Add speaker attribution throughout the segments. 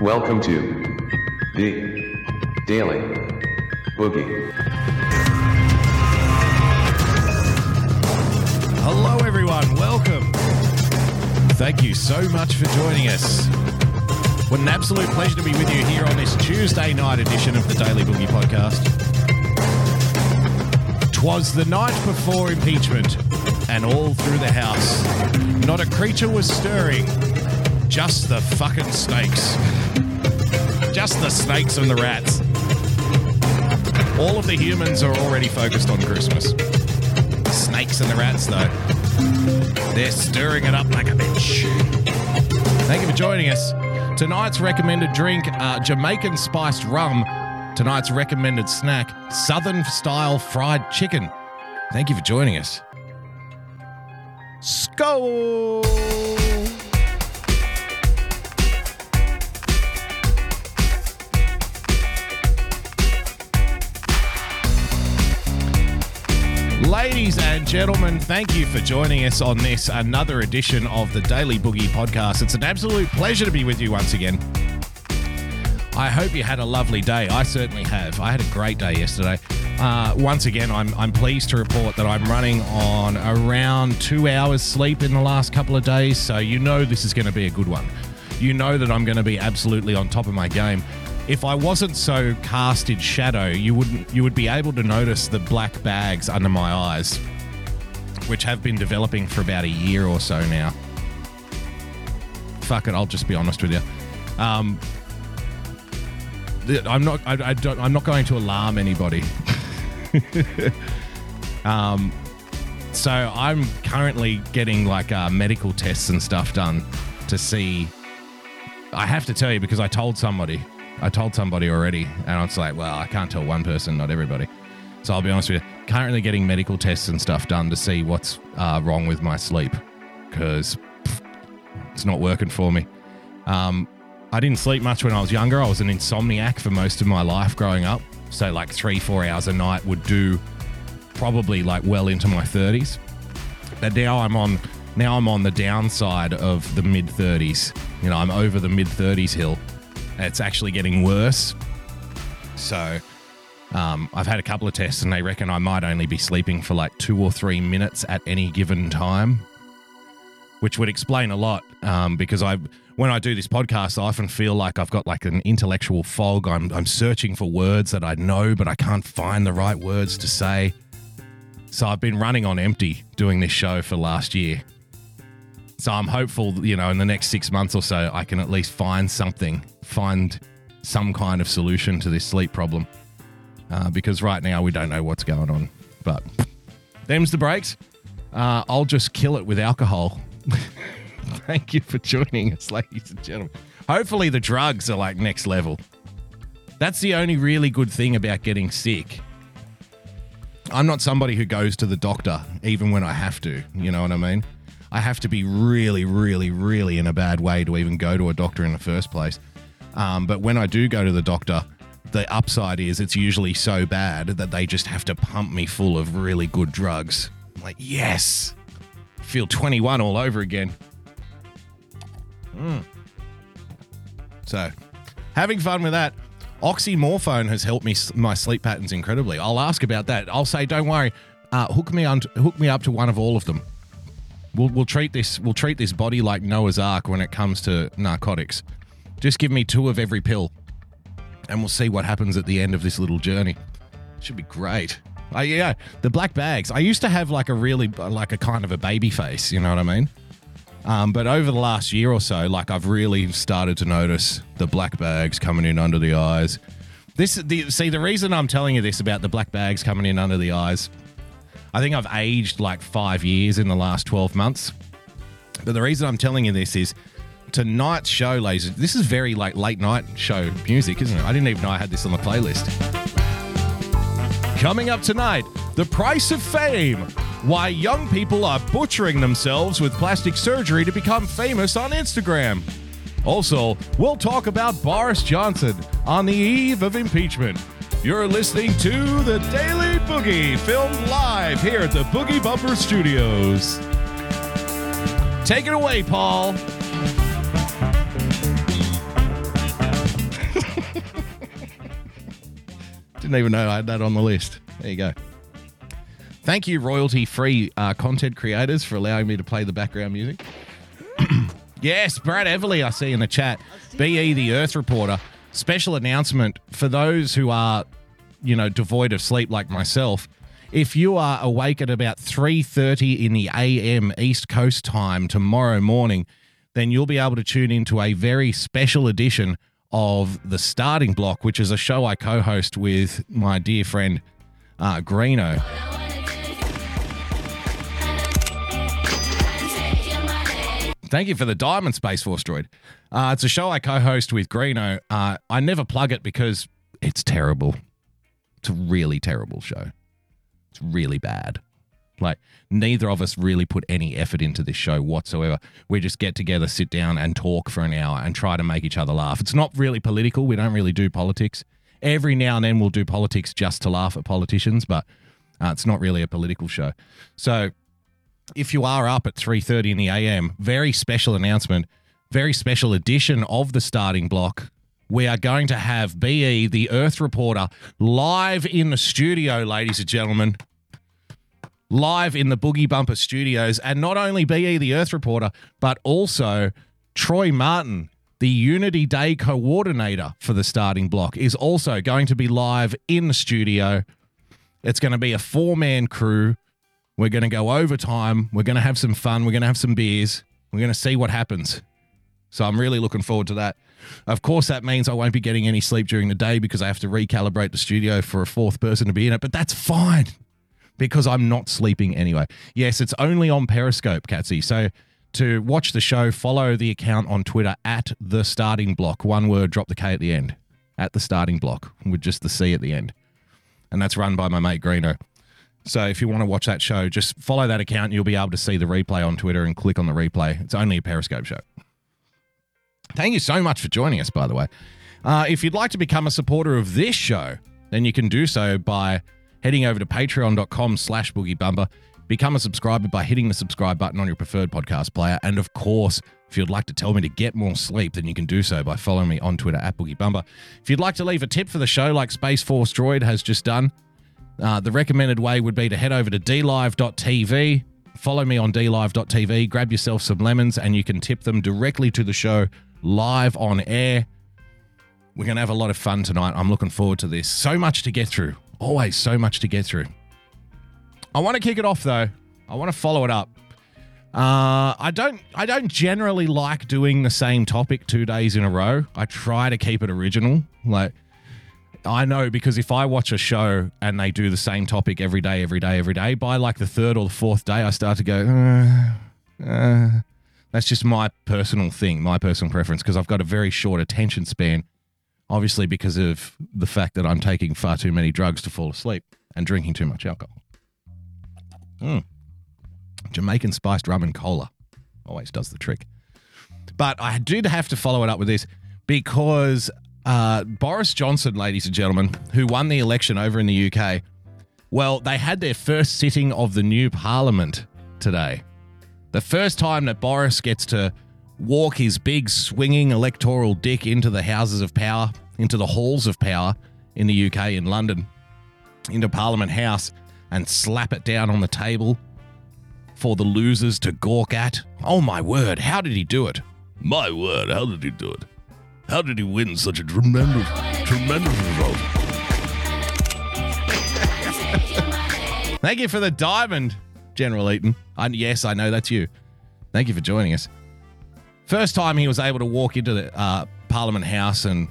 Speaker 1: Welcome to the Daily Boogie.
Speaker 2: Hello, everyone. Welcome. Thank you so much for joining us. What an absolute pleasure to be with you here on this Tuesday night edition of the Daily Boogie Podcast. Twas the night before impeachment, and all through the house, not a creature was stirring, just the fucking snakes. Just the snakes and the rats. All of the humans are already focused on Christmas. Snakes and the rats, though, they're stirring it up like a bitch. Thank you for joining us. Tonight's recommended drink, uh, Jamaican spiced rum. Tonight's recommended snack, Southern style fried chicken. Thank you for joining us. Skull. Ladies and gentlemen, thank you for joining us on this another edition of the Daily Boogie Podcast. It's an absolute pleasure to be with you once again. I hope you had a lovely day. I certainly have. I had a great day yesterday. Uh, once again, I'm, I'm pleased to report that I'm running on around two hours sleep in the last couple of days, so you know this is going to be a good one. You know that I'm going to be absolutely on top of my game. If I wasn't so cast in shadow, you wouldn't you would be able to notice the black bags under my eyes, which have been developing for about a year or so now. Fuck it, I'll just be honest with you. Um, I'm not. I, I don't. I'm not going to alarm anybody. um, so I'm currently getting like uh, medical tests and stuff done to see. I have to tell you because I told somebody. I told somebody already, and I was like, well, I can't tell one person, not everybody. So I'll be honest with you. Currently getting medical tests and stuff done to see what's uh, wrong with my sleep because it's not working for me. Um, I didn't sleep much when I was younger. I was an insomniac for most of my life growing up. So, like three, four hours a night would do probably like well into my 30s. But now I'm on. Now I'm on the downside of the mid 30s. You know, I'm over the mid 30s hill. It's actually getting worse. So, um, I've had a couple of tests, and they reckon I might only be sleeping for like two or three minutes at any given time which would explain a lot um, because I when I do this podcast, I often feel like I've got like an intellectual fog. I'm I'm searching for words that I know, but I can't find the right words to say. So I've been running on empty doing this show for last year. So I'm hopeful, you know, in the next six months or so, I can at least find something, find some kind of solution to this sleep problem. Uh, because right now we don't know what's going on. But them's the breaks. Uh, I'll just kill it with alcohol. Thank you for joining us, ladies and gentlemen. Hopefully, the drugs are like next level. That's the only really good thing about getting sick. I'm not somebody who goes to the doctor even when I have to. You know what I mean? I have to be really, really, really in a bad way to even go to a doctor in the first place. Um, but when I do go to the doctor, the upside is it's usually so bad that they just have to pump me full of really good drugs. I'm like, yes, feel 21 all over again. Mm. So, having fun with that. Oxymorphone has helped me my sleep patterns incredibly. I'll ask about that. I'll say, don't worry, uh, hook me on, hook me up to one of all of them. We'll, we'll treat this we'll treat this body like Noah's Ark when it comes to narcotics. Just give me two of every pill, and we'll see what happens at the end of this little journey. Should be great. Uh, yeah, the black bags. I used to have like a really like a kind of a baby face. You know what I mean? Um, but over the last year or so, like I've really started to notice the black bags coming in under the eyes. This, the, see, the reason I'm telling you this about the black bags coming in under the eyes, I think I've aged like five years in the last 12 months. But the reason I'm telling you this is tonight's show, ladies. This is very like late night show music, isn't it? I didn't even know I had this on the playlist. Coming up tonight, the price of fame. Why young people are butchering themselves with plastic surgery to become famous on Instagram. Also, we'll talk about Boris Johnson on the eve of impeachment. You're listening to The Daily Boogie, filmed live here at the Boogie Bumper Studios. Take it away, Paul. Didn't even know I had that on the list. There you go. Thank you, royalty free uh, content creators, for allowing me to play the background music. yes, Brad Everly, I see in the chat. BE, the Earth Reporter. Special announcement for those who are, you know, devoid of sleep like myself. If you are awake at about 3:30 in the AM East Coast time tomorrow morning, then you'll be able to tune into a very special edition of The Starting Block, which is a show I co-host with my dear friend uh, Greeno. Thank you for the Diamond Space Force droid. Uh, it's a show I co-host with Greeno. Uh, I never plug it because it's terrible. It's a really terrible show. It's really bad. Like neither of us really put any effort into this show whatsoever. We just get together, sit down, and talk for an hour and try to make each other laugh. It's not really political. We don't really do politics. Every now and then we'll do politics just to laugh at politicians, but uh, it's not really a political show. So if you are up at 3.30 in the am very special announcement very special edition of the starting block we are going to have be the earth reporter live in the studio ladies and gentlemen live in the boogie bumper studios and not only be the earth reporter but also troy martin the unity day coordinator for the starting block is also going to be live in the studio it's going to be a four-man crew we're going to go overtime. We're going to have some fun. We're going to have some beers. We're going to see what happens. So I'm really looking forward to that. Of course, that means I won't be getting any sleep during the day because I have to recalibrate the studio for a fourth person to be in it, but that's fine because I'm not sleeping anyway. Yes, it's only on Periscope, Catsy. So to watch the show, follow the account on Twitter at the starting block. One word, drop the K at the end. At the starting block with just the C at the end. And that's run by my mate Greeno. So if you want to watch that show, just follow that account. You'll be able to see the replay on Twitter and click on the replay. It's only a Periscope show. Thank you so much for joining us, by the way. Uh, if you'd like to become a supporter of this show, then you can do so by heading over to patreon.com slash boogiebumper. Become a subscriber by hitting the subscribe button on your preferred podcast player. And of course, if you'd like to tell me to get more sleep, then you can do so by following me on Twitter at boogiebumper. If you'd like to leave a tip for the show like Space Force Droid has just done, uh, the recommended way would be to head over to dlive.tv, follow me on dlive.tv, grab yourself some lemons, and you can tip them directly to the show live on air. We're going to have a lot of fun tonight. I'm looking forward to this. So much to get through. Always so much to get through. I want to kick it off though. I want to follow it up. Uh, I don't. I don't generally like doing the same topic two days in a row. I try to keep it original. Like I know because if I watch a show and they do the same topic every day, every day, every day, by like the third or the fourth day, I start to go, uh, uh. That's just my personal thing, my personal preference, because I've got a very short attention span, obviously because of the fact that I'm taking far too many drugs to fall asleep and drinking too much alcohol. Mm. Jamaican spiced rum and cola always does the trick. But I did have to follow it up with this because uh, Boris Johnson, ladies and gentlemen, who won the election over in the UK, well, they had their first sitting of the new parliament today. The first time that Boris gets to walk his big swinging electoral dick into the houses of power, into the halls of power in the UK, in London, into Parliament House, and slap it down on the table for the losers to gawk at. Oh my word, how did he do it? My word, how did he do it? How did he win such a tremendous, tremendous result? Thank you for the diamond, General Eaton. And yes, I know that's you. Thank you for joining us. First time he was able to walk into the uh, Parliament House and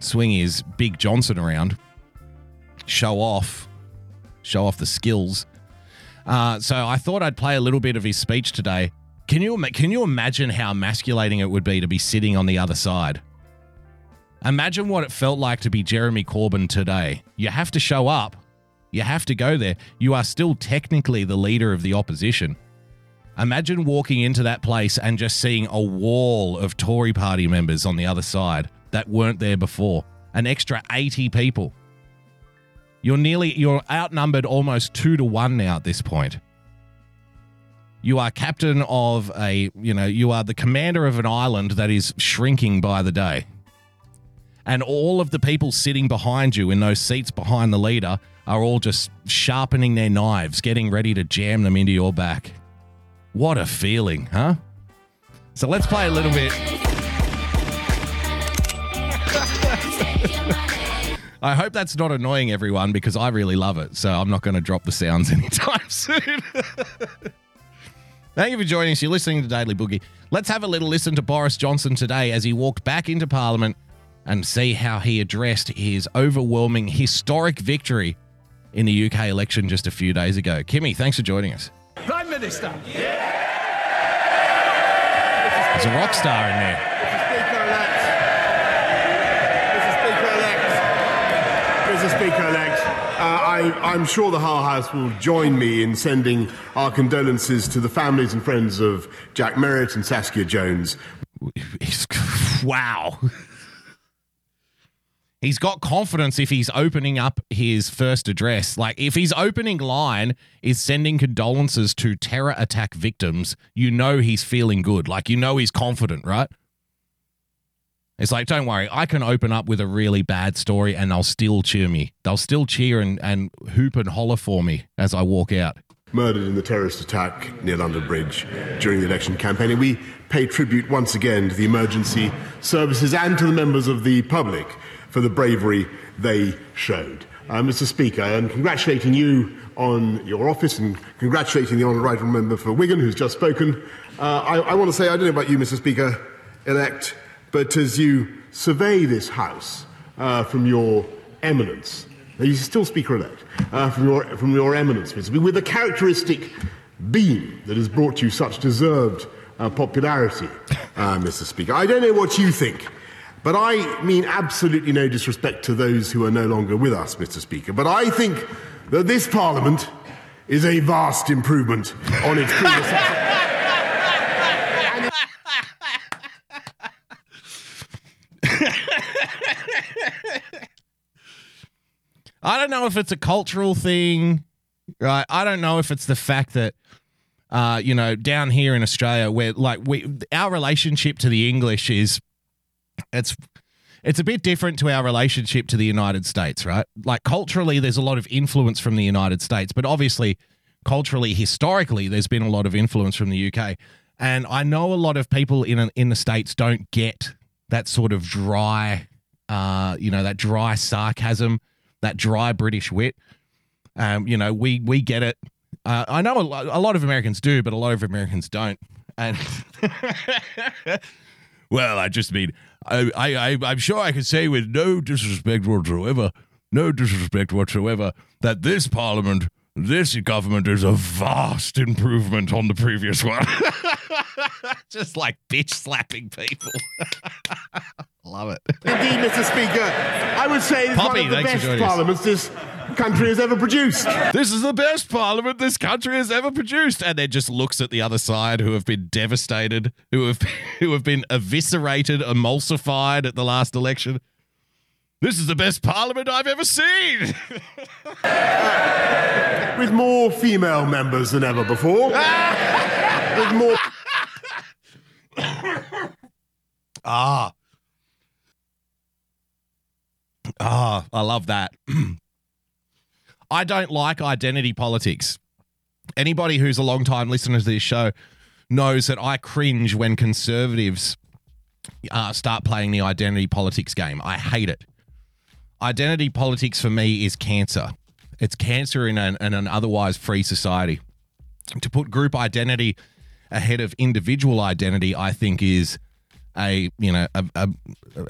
Speaker 2: swing his big Johnson around, show off, show off the skills. Uh, so I thought I'd play a little bit of his speech today. Can you can you imagine how emasculating it would be to be sitting on the other side? Imagine what it felt like to be Jeremy Corbyn today. You have to show up. You have to go there. You are still technically the leader of the opposition. Imagine walking into that place and just seeing a wall of Tory party members on the other side that weren't there before. An extra 80 people. You're nearly you're outnumbered almost 2 to 1 now at this point. You are captain of a, you know, you are the commander of an island that is shrinking by the day. And all of the people sitting behind you in those seats behind the leader are all just sharpening their knives, getting ready to jam them into your back. What a feeling, huh? So let's play a little bit. I hope that's not annoying everyone because I really love it. So I'm not going to drop the sounds anytime soon. Thank you for joining us. You're listening to Daily Boogie. Let's have a little listen to Boris Johnson today as he walked back into Parliament and see how he addressed his overwhelming historic victory in the UK election just a few days ago. Kimmy, thanks for joining us.
Speaker 3: Prime Minister.
Speaker 2: There's a rock star in there.
Speaker 3: Mr. Speaker-elect, uh, I, I'm sure the Hull House will join me in sending our condolences to the families and friends of Jack Merritt and Saskia Jones.
Speaker 2: Wow. He's got confidence if he's opening up his first address. Like, if his opening line is sending condolences to terror attack victims, you know he's feeling good. Like, you know he's confident, right? It's like, don't worry, I can open up with a really bad story and they'll still cheer me. They'll still cheer and, and hoop and holler for me as I walk out.
Speaker 3: Murdered in the terrorist attack near London Bridge during the election campaign. And we pay tribute once again to the emergency services and to the members of the public for the bravery they showed. Uh, Mr. Speaker, I'm congratulating you on your office and congratulating the Honourable Member for Wigan, who's just spoken. Uh, I, I want to say, I don't know about you, Mr. Speaker elect, but as you survey this House uh, from your eminence, you still Speaker elect, uh, from, your, from your eminence, Mr. Speaker, with the characteristic beam that has brought you such deserved uh, popularity, uh, Mr. Speaker. I don't know what you think. But I mean absolutely no disrespect to those who are no longer with us, Mr. Speaker. But I think that this Parliament is a vast improvement on its predecessor.
Speaker 2: I don't know if it's a cultural thing, right? I don't know if it's the fact that, uh, you know, down here in Australia, where like we, our relationship to the English is, it's, it's a bit different to our relationship to the United States, right? Like culturally, there's a lot of influence from the United States, but obviously, culturally, historically, there's been a lot of influence from the UK. And I know a lot of people in in the states don't get that sort of dry, uh, you know, that dry sarcasm, that dry British wit. Um, you know, we we get it. Uh, I know a, lo- a lot of Americans do, but a lot of Americans don't. And well, I just mean, I, I, I'm sure I can say with no disrespect whatsoever, no disrespect whatsoever, that this Parliament, this government is a vast improvement on the previous one. just like bitch slapping people. Love it.
Speaker 3: Indeed, Mr. Speaker, I would say it's
Speaker 2: Poppy,
Speaker 3: one of the best parliaments this country has ever produced.
Speaker 2: This is the best parliament this country has ever produced. And then just looks at the other side who have been devastated, who have who have been eviscerated, emulsified at the last election. This is the best parliament I've ever seen.
Speaker 3: With more female members than ever before. With more.
Speaker 2: Ah. Ah, I love that. I don't like identity politics. Anybody who's a long time listener to this show knows that I cringe when conservatives uh, start playing the identity politics game. I hate it. Identity politics for me is cancer. It's cancer in an, in an otherwise free society. To put group identity ahead of individual identity, I think is a you know a, a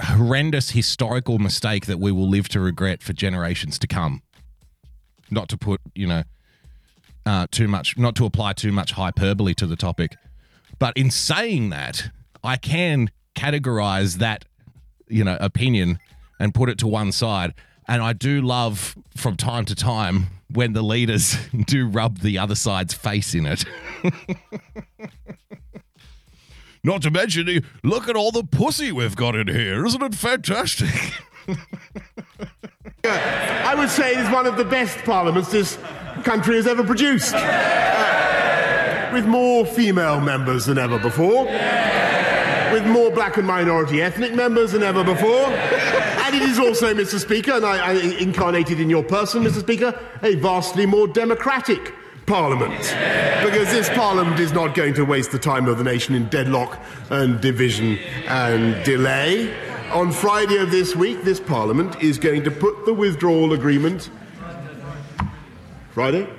Speaker 2: horrendous historical mistake that we will live to regret for generations to come. Not to put you know uh, too much, not to apply too much hyperbole to the topic, but in saying that, I can categorize that you know opinion and put it to one side. And I do love from time to time when the leaders do rub the other side's face in it. Not to mention, look at all the pussy we've got in here. Isn't it fantastic?
Speaker 3: I would say it's one of the best parliaments this country has ever produced. Uh, with more female members than ever before. with more black and minority ethnic members than ever before. And it is also, Mr. Speaker, and I, I incarnated in your person, Mr. Speaker, a vastly more democratic Parliament. Because this Parliament is not going to waste the time of the nation in deadlock and division and delay. On Friday of this week, this Parliament is going to put the withdrawal agreement. Friday?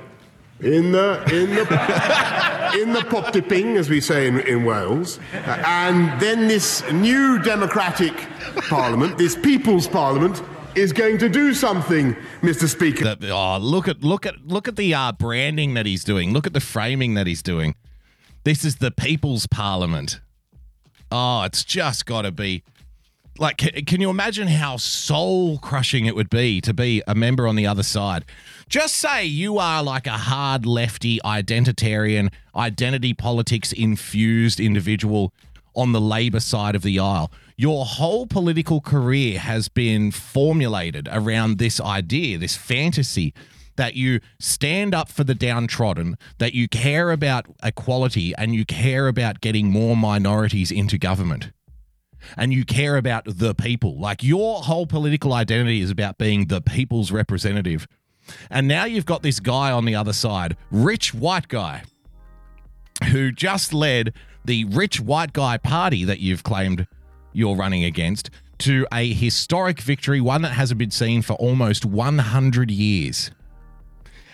Speaker 3: In the in the in the pop dipping, as we say in, in Wales, uh, and then this new democratic parliament, this people's parliament, is going to do something, Mr. Speaker.
Speaker 2: The- oh, look at look at look at the uh, branding that he's doing. Look at the framing that he's doing. This is the People's Parliament. Oh, it's just got to be like. Can, you imagine how soul crushing it would be to be a member on the other side? Just say you are like a hard lefty, identitarian, identity politics infused individual on the Labour side of the aisle. Your whole political career has been formulated around this idea, this fantasy that you stand up for the downtrodden, that you care about equality, and you care about getting more minorities into government. And you care about the people. Like your whole political identity is about being the people's representative. And now you've got this guy on the other side, rich white guy, who just led the rich white guy party that you've claimed you're running against to a historic victory, one that hasn't been seen for almost 100 years.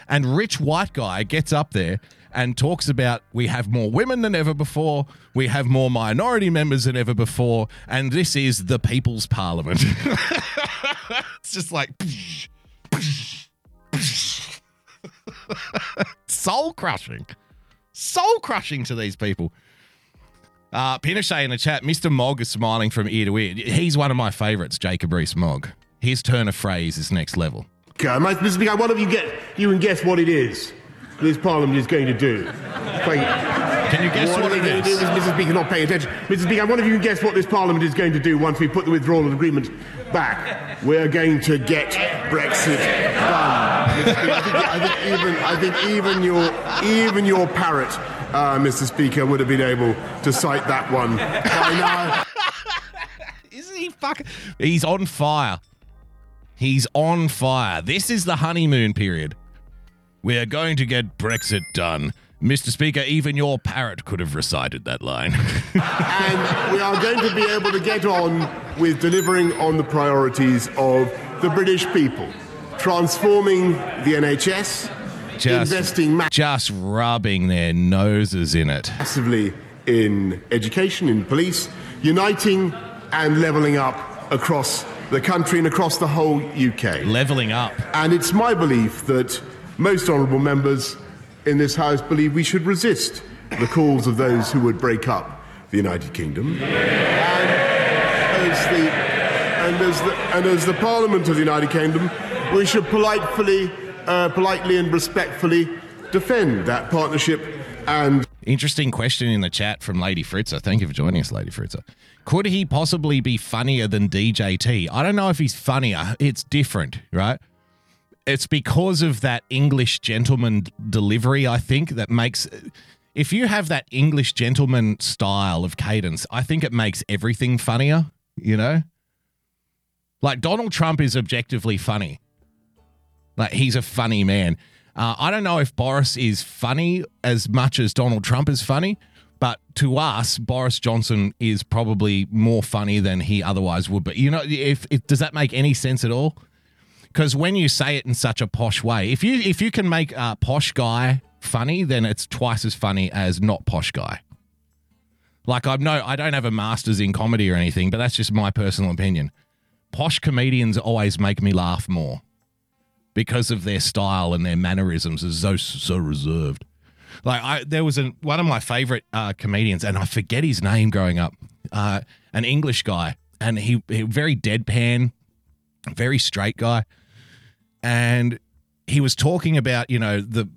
Speaker 2: And rich white guy gets up there and talks about we have more women than ever before, we have more minority members than ever before, and this is the people's parliament. it's just like soul crushing, soul crushing to these people. Uh, Pinochet in the chat, Mr. Mogg is smiling from ear to ear. He's one of my favorites, Jacob Rees Mogg. His turn of phrase is next level.
Speaker 3: Okay, Mr. Speaker, one of you get you can guess what it is this Parliament is going to do.
Speaker 2: Can you guess
Speaker 3: what,
Speaker 2: what, it
Speaker 3: they going to
Speaker 2: is?
Speaker 3: Mr. Speaker, not paying attention. Mr. Speaker, one of you can guess what this Parliament is going to do once we put the withdrawal agreement back. We're going to get Brexit done. I, think, I think even I think even your even your parrot, uh, Mr. Speaker, would have been able to cite that one by now.
Speaker 2: Isn't he fucking? He's on fire. He's on fire. This is the honeymoon period. We are going to get Brexit done. Mr. Speaker, even your parrot could have recited that line.
Speaker 3: and we are going to be able to get on with delivering on the priorities of the British people, transforming the NHS,
Speaker 2: Just-
Speaker 3: investing
Speaker 2: Just rubbing their noses in it.
Speaker 3: massively in education, in police, uniting and levelling up across the country and across the whole UK.
Speaker 2: Leveling up.
Speaker 3: And it's my belief that most honourable members in this House believe we should resist the calls of those who would break up the United Kingdom. And as the, and as the, and as the Parliament of the United Kingdom, we should politely, uh, politely and respectfully defend that partnership and
Speaker 2: Interesting question in the chat from Lady Fritzer. Thank you for joining us, Lady Fritzer. Could he possibly be funnier than DJT? I don't know if he's funnier. It's different, right? It's because of that English gentleman delivery, I think, that makes. If you have that English gentleman style of cadence, I think it makes everything funnier, you know? Like Donald Trump is objectively funny. Like he's a funny man. Uh, I don't know if Boris is funny as much as Donald Trump is funny, but to us, Boris Johnson is probably more funny than he otherwise would. But you know, if, if does that make any sense at all? Because when you say it in such a posh way, if you if you can make a posh guy funny, then it's twice as funny as not posh guy. Like I'm no, I don't have a master's in comedy or anything, but that's just my personal opinion. Posh comedians always make me laugh more because of their style and their mannerisms is so so reserved. Like I, there was a, one of my favorite uh, comedians, and I forget his name growing up, uh, an English guy, and he, he very deadpan, very straight guy, and he was talking about you know the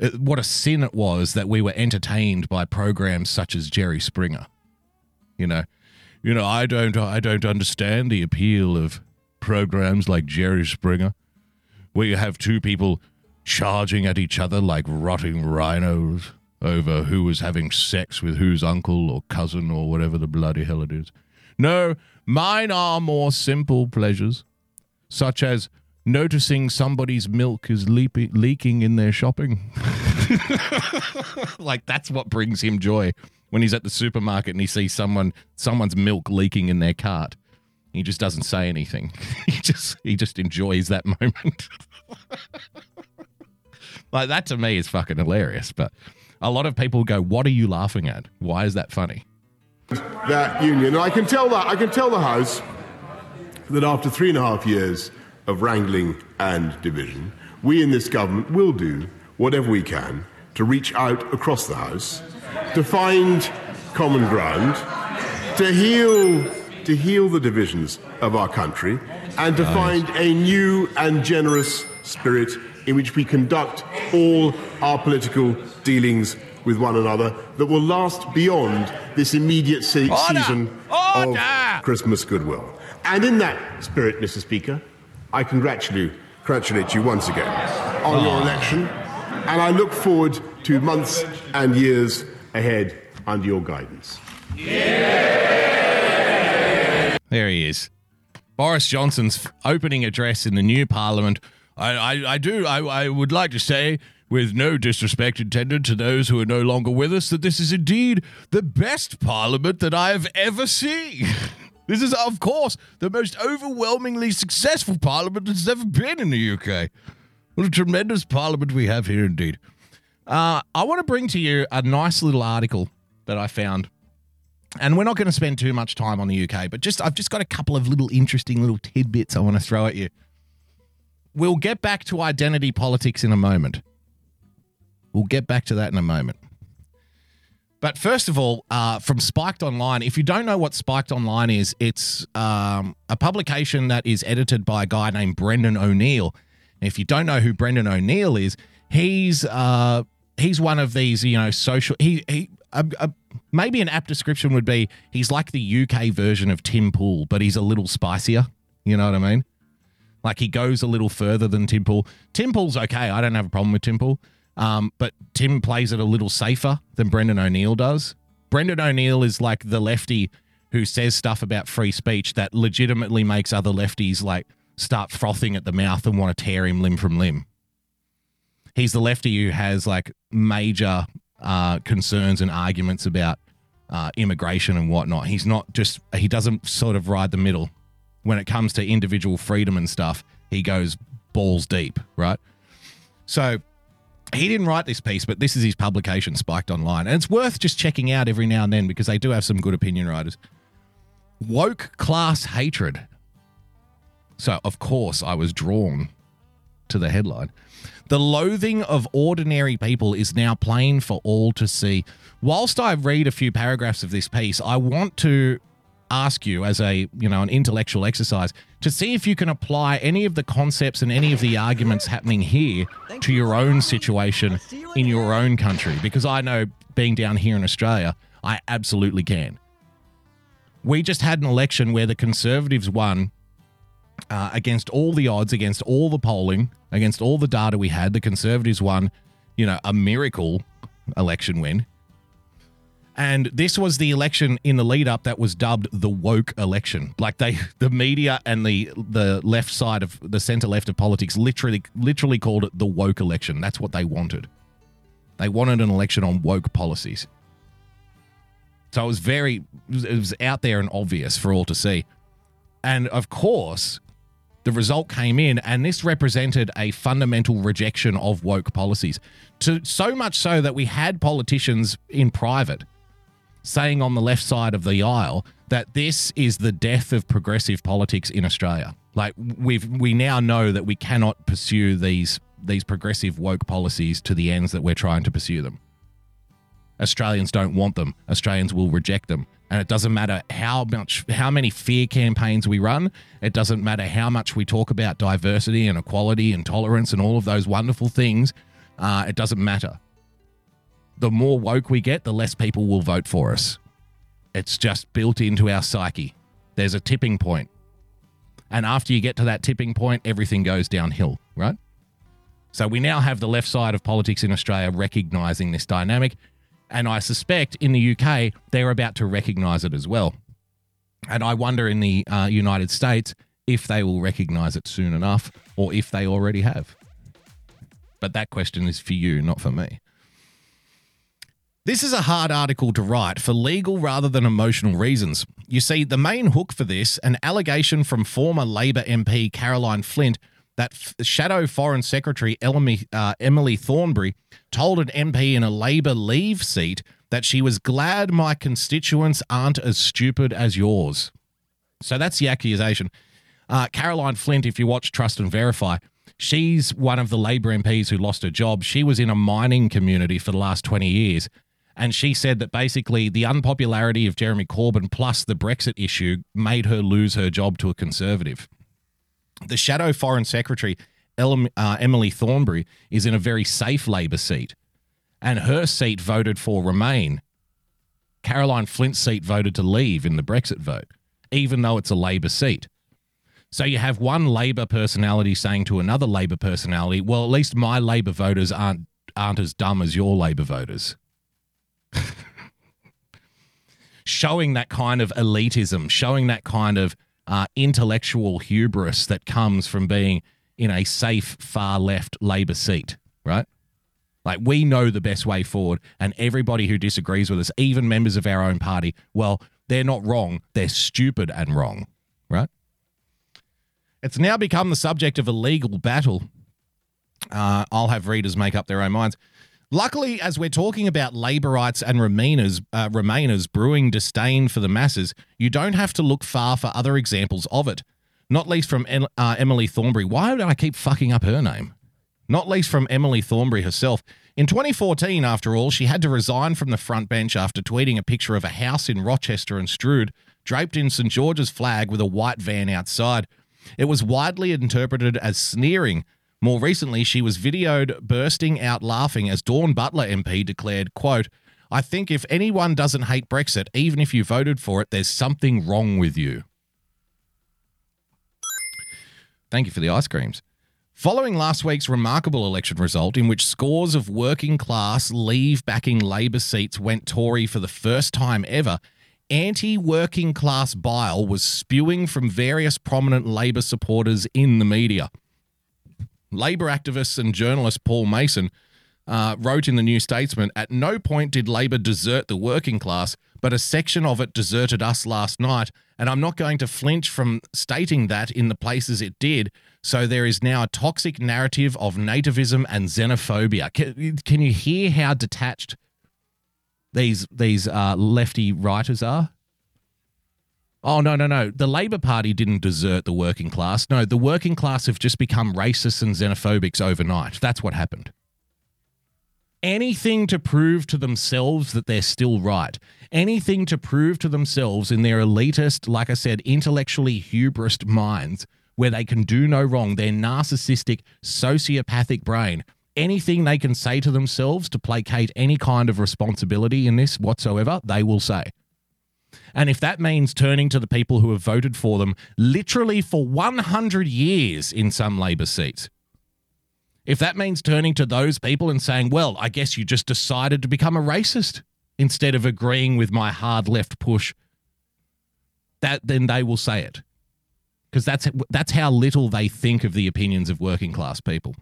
Speaker 2: uh, what a sin it was that we were entertained by programs such as Jerry Springer. You know, you know I don't I don't understand the appeal of programs like Jerry Springer where you have two people charging at each other like rotting rhinos. over who was having sex with whose uncle or cousin or whatever the bloody hell it is. No, mine are more simple pleasures, such as noticing somebody's milk is leaping, leaking in their shopping. like that's what brings him joy when he's at the supermarket and he sees someone someone's milk leaking in their cart. He just doesn't say anything. he just he just enjoys that moment. like that to me is fucking hilarious, but a lot of people go, "What are you laughing at? Why is that funny?"
Speaker 3: That union, and I can tell that I can tell the House that after three and a half years of wrangling and division, we in this government will do whatever we can to reach out across the House, to find common ground, to heal, to heal the divisions of our country, and to find a new and generous spirit in which we conduct all our political dealings with one another that will last beyond this immediate se-
Speaker 2: Order!
Speaker 3: season
Speaker 2: Order!
Speaker 3: of Christmas goodwill. And in that spirit, Mr. Speaker, I congratulate, congratulate you once again on your ah. election, and I look forward to months and years ahead under your guidance.
Speaker 2: There he is. Boris Johnson's opening address in the new parliament. I, I, I do, I, I would like to say, with no disrespect intended to those who are no longer with us, that this is indeed the best parliament that I have ever seen. this is, of course, the most overwhelmingly successful parliament that's ever been in the UK. What a tremendous parliament we have here, indeed. Uh, I want to bring to you a nice little article that I found and we're not going to spend too much time on the UK, but just I've just got a couple of little interesting little tidbits I want to throw at you. We'll get back to identity politics in a moment. We'll get back to that in a moment. But first of all, uh, from Spiked Online, if you don't know what Spiked Online is, it's um, a publication that is edited by a guy named Brendan O'Neill. If you don't know who Brendan O'Neill is, he's uh, he's one of these, you know, social. He he. A, maybe an apt description would be he's like the UK version of Tim Pool, but he's a little spicier. You know what I mean? Like he goes a little further than Tim Pool. Tim Pool's okay. I don't have a problem with Tim Pool. Um, but Tim plays it a little safer than Brendan O'Neill does. Brendan O'Neill is like the lefty who says stuff about free speech that legitimately makes other lefties like start frothing at the mouth and want to tear him limb from limb. He's the lefty who has like major uh, concerns and arguments about uh, immigration and whatnot. He's not just, he doesn't sort of ride the middle. When it comes to individual freedom and stuff, he goes balls deep, right? So he didn't write this piece, but this is his publication, Spiked Online. And it's worth just checking out every now and then because they do have some good opinion writers. Woke class hatred. So, of course, I was drawn to the headline. The loathing of ordinary people is now plain for all to see. Whilst I read a few paragraphs of this piece, I want to ask you as a, you know, an intellectual exercise to see if you can apply any of the concepts and any of the arguments happening here to your own situation in your own country because I know being down here in Australia, I absolutely can. We just had an election where the conservatives won uh, against all the odds, against all the polling, against all the data we had, the Conservatives won, you know, a miracle election win. And this was the election in the lead up that was dubbed the woke election. Like they, the media and the the left side of the center left of politics literally literally called it the woke election. That's what they wanted. They wanted an election on woke policies. So it was very, it was out there and obvious for all to see. And of course, the result came in, and this represented a fundamental rejection of woke policies. To so much so that we had politicians in private saying on the left side of the aisle that this is the death of progressive politics in Australia. Like we've we now know that we cannot pursue these these progressive woke policies to the ends that we're trying to pursue them. Australians don't want them. Australians will reject them. And it doesn't matter how much how many fear campaigns we run. It doesn't matter how much we talk about diversity and equality and tolerance and all of those wonderful things. Uh, it doesn't matter. The more woke we get, the less people will vote for us. It's just built into our psyche. There's a tipping point. And after you get to that tipping point, everything goes downhill, right? So we now have the left side of politics in Australia recognizing this dynamic, And I suspect in the UK, they're about to recognize it as well. And I wonder in the uh, United States if they will recognize it soon enough or if they already have. But that question is for you, not for me. This is a hard article to write for legal rather than emotional reasons. You see, the main hook for this, an allegation from former Labor MP Caroline Flint that Shadow Foreign Secretary Emily, uh, Emily Thornberry told an MP in a Labor leave seat that she was glad my constituents aren't as stupid as yours. So that's the accusation. Uh, Caroline Flint, if you watch Trust and Verify, she's one of the Labor MPs who lost her job. She was in a mining community for the last 20 years. And she said that basically the unpopularity of Jeremy Corbyn plus the Brexit issue made her lose her job to a conservative. The shadow foreign secretary, uh, Emily Thornberry, is in a very safe Labor seat, and her seat voted for Remain. Caroline Flint's seat voted to leave in the Brexit vote, even though it's a Labor seat. So you have one Labor personality saying to another Labor personality, "Well, at least my Labor voters aren't aren't as dumb as your Labor voters." Showing that kind of elitism, showing that kind of uh, intellectual hubris that comes from being in a safe far left Labor seat, right? Like we know the best way forward, and everybody who disagrees with us, even members of our own party, well, they're not wrong, they're stupid and wrong, right? It's now become the subject of a legal battle. Uh, I'll have readers make up their own minds. Luckily, as we're talking about Labourites and Remainers, uh, Remainers brewing disdain for the masses, you don't have to look far for other examples of it. Not least from uh, Emily Thornberry. Why do I keep fucking up her name? Not least from Emily Thornberry herself. In 2014, after all, she had to resign from the front bench after tweeting a picture of a house in Rochester and Strood, draped in St George's flag with a white van outside. It was widely interpreted as sneering more recently, she was videoed bursting out laughing as Dawn Butler MP declared, quote, I think if anyone doesn't hate Brexit, even if you voted for it, there's something wrong with you. Thank you for the ice creams. Following last week's remarkable election result, in which scores of working class leave backing Labor seats went Tory for the first time ever, anti working class bile was spewing from various prominent Labor supporters in the media. Labor activist and journalist Paul Mason uh, wrote in the New Statesman At no point did Labor desert the working class, but a section of it deserted us last night. And I'm not going to flinch from stating that in the places it did. So there is now a toxic narrative of nativism and xenophobia. Can, can you hear how detached these these uh, lefty writers are? Oh, no, no, no. The Labour Party didn't desert the working class. No, the working class have just become racist and xenophobics overnight. That's what happened. Anything to prove to themselves that they're still right. Anything to prove to themselves in their elitist, like I said, intellectually hubris minds where they can do no wrong, their narcissistic, sociopathic brain. Anything they can say to themselves to placate any kind of responsibility in this whatsoever, they will say. And if that means turning to the people who have voted for them literally for 100 years in some Labor seats, if that means turning to those people and saying, well, I guess you just decided to become a racist instead of agreeing with my hard left push, that then they will say it. Because that's, that's how little they think of the opinions of working class people.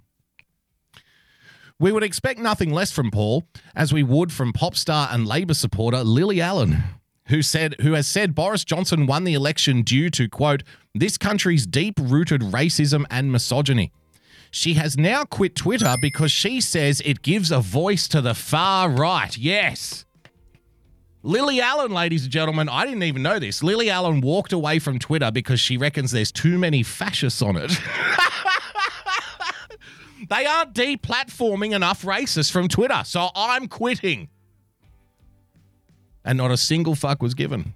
Speaker 2: We would expect nothing less from Paul, as we would from pop star and Labour supporter Lily Allen who said who has said Boris Johnson won the election due to quote this country's deep-rooted racism and misogyny. She has now quit Twitter because she says it gives a voice to the far right. Yes. Lily Allen, ladies and gentlemen, I didn't even know this. Lily Allen walked away from Twitter because she reckons there's too many fascists on it. they aren't deplatforming enough racists from Twitter, so I'm quitting and not a single fuck was given.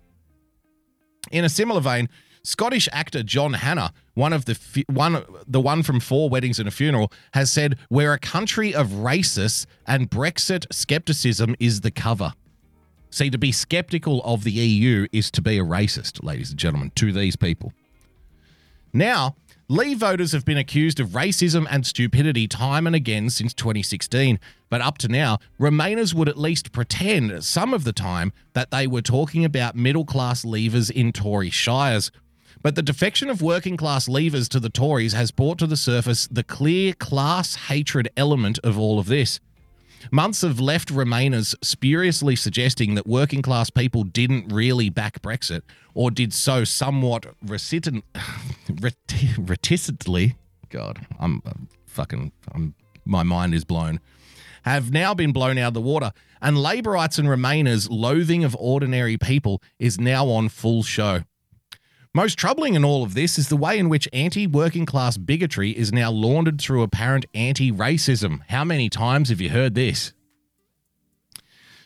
Speaker 2: In a similar vein, Scottish actor John Hannah, one of the one the one from Four Weddings and a Funeral, has said, "We're a country of racists, and Brexit skepticism is the cover." See, to be skeptical of the EU is to be a racist, ladies and gentlemen, to these people. Now, Leave voters have been accused of racism and stupidity time and again since 2016, but up to now, Remainers would at least pretend some of the time that they were talking about middle class leavers in Tory shires. But the defection of working class leavers to the Tories has brought to the surface the clear class hatred element of all of this. Months of left Remainers spuriously suggesting that working class people didn't really back Brexit or did so somewhat reticent, reticently. God, I'm, I'm fucking, I'm, my mind is blown. Have now been blown out of the water, and Labourites and Remainers' loathing of ordinary people is now on full show. Most troubling in all of this is the way in which anti working class bigotry is now laundered through apparent anti racism. How many times have you heard this?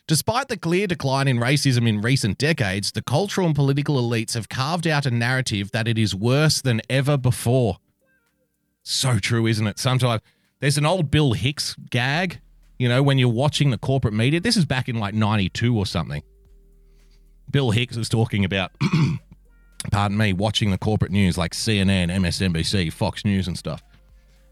Speaker 2: Despite the clear decline in racism in recent decades, the cultural and political elites have carved out a narrative that it is worse than ever before. So true, isn't it? Sometimes there's an old Bill Hicks gag, you know, when you're watching the corporate media. This is back in like 92 or something. Bill Hicks is talking about, pardon me, watching the corporate news like CNN, MSNBC, Fox News, and stuff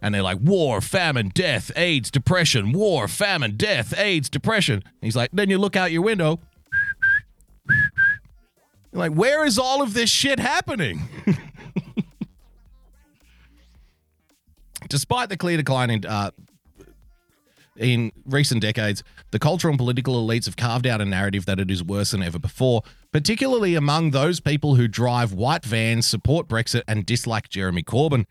Speaker 2: and they're like war, famine, death, AIDS, depression, war, famine, death, AIDS, depression. he's like, then you look out your window. Like, where is all of this shit happening? Despite the clear decline in uh, in recent decades, the cultural and political elites have carved out a narrative that it is worse than ever before, particularly among those people who drive white vans, support Brexit, and dislike Jeremy Corbyn.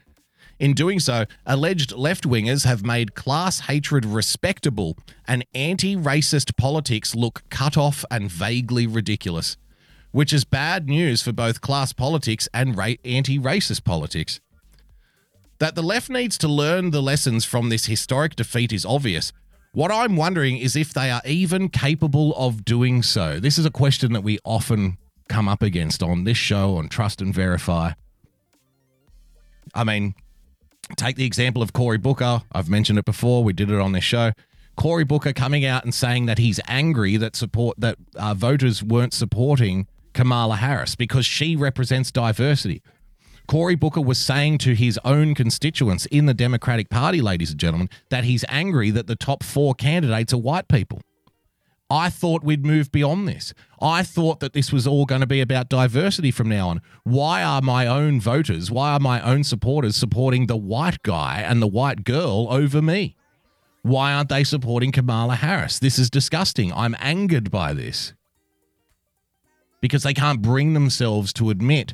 Speaker 2: In doing so, alleged left wingers have made class hatred respectable and anti racist politics look cut off and vaguely ridiculous, which is bad news for both class politics and ra- anti racist politics. That the left needs to learn the lessons from this historic defeat is obvious. What I'm wondering is if they are even capable of doing so. This is a question that we often come up against on this show, on Trust and Verify. I mean, Take the example of Cory Booker. I've mentioned it before. We did it on this show. Cory Booker coming out and saying that he's angry that support that uh, voters weren't supporting Kamala Harris because she represents diversity. Cory Booker was saying to his own constituents in the Democratic Party, ladies and gentlemen, that he's angry that the top four candidates are white people. I thought we'd move beyond this. I thought that this was all going to be about diversity from now on. Why are my own voters, why are my own supporters supporting the white guy and the white girl over me? Why aren't they supporting Kamala Harris? This is disgusting. I'm angered by this. Because they can't bring themselves to admit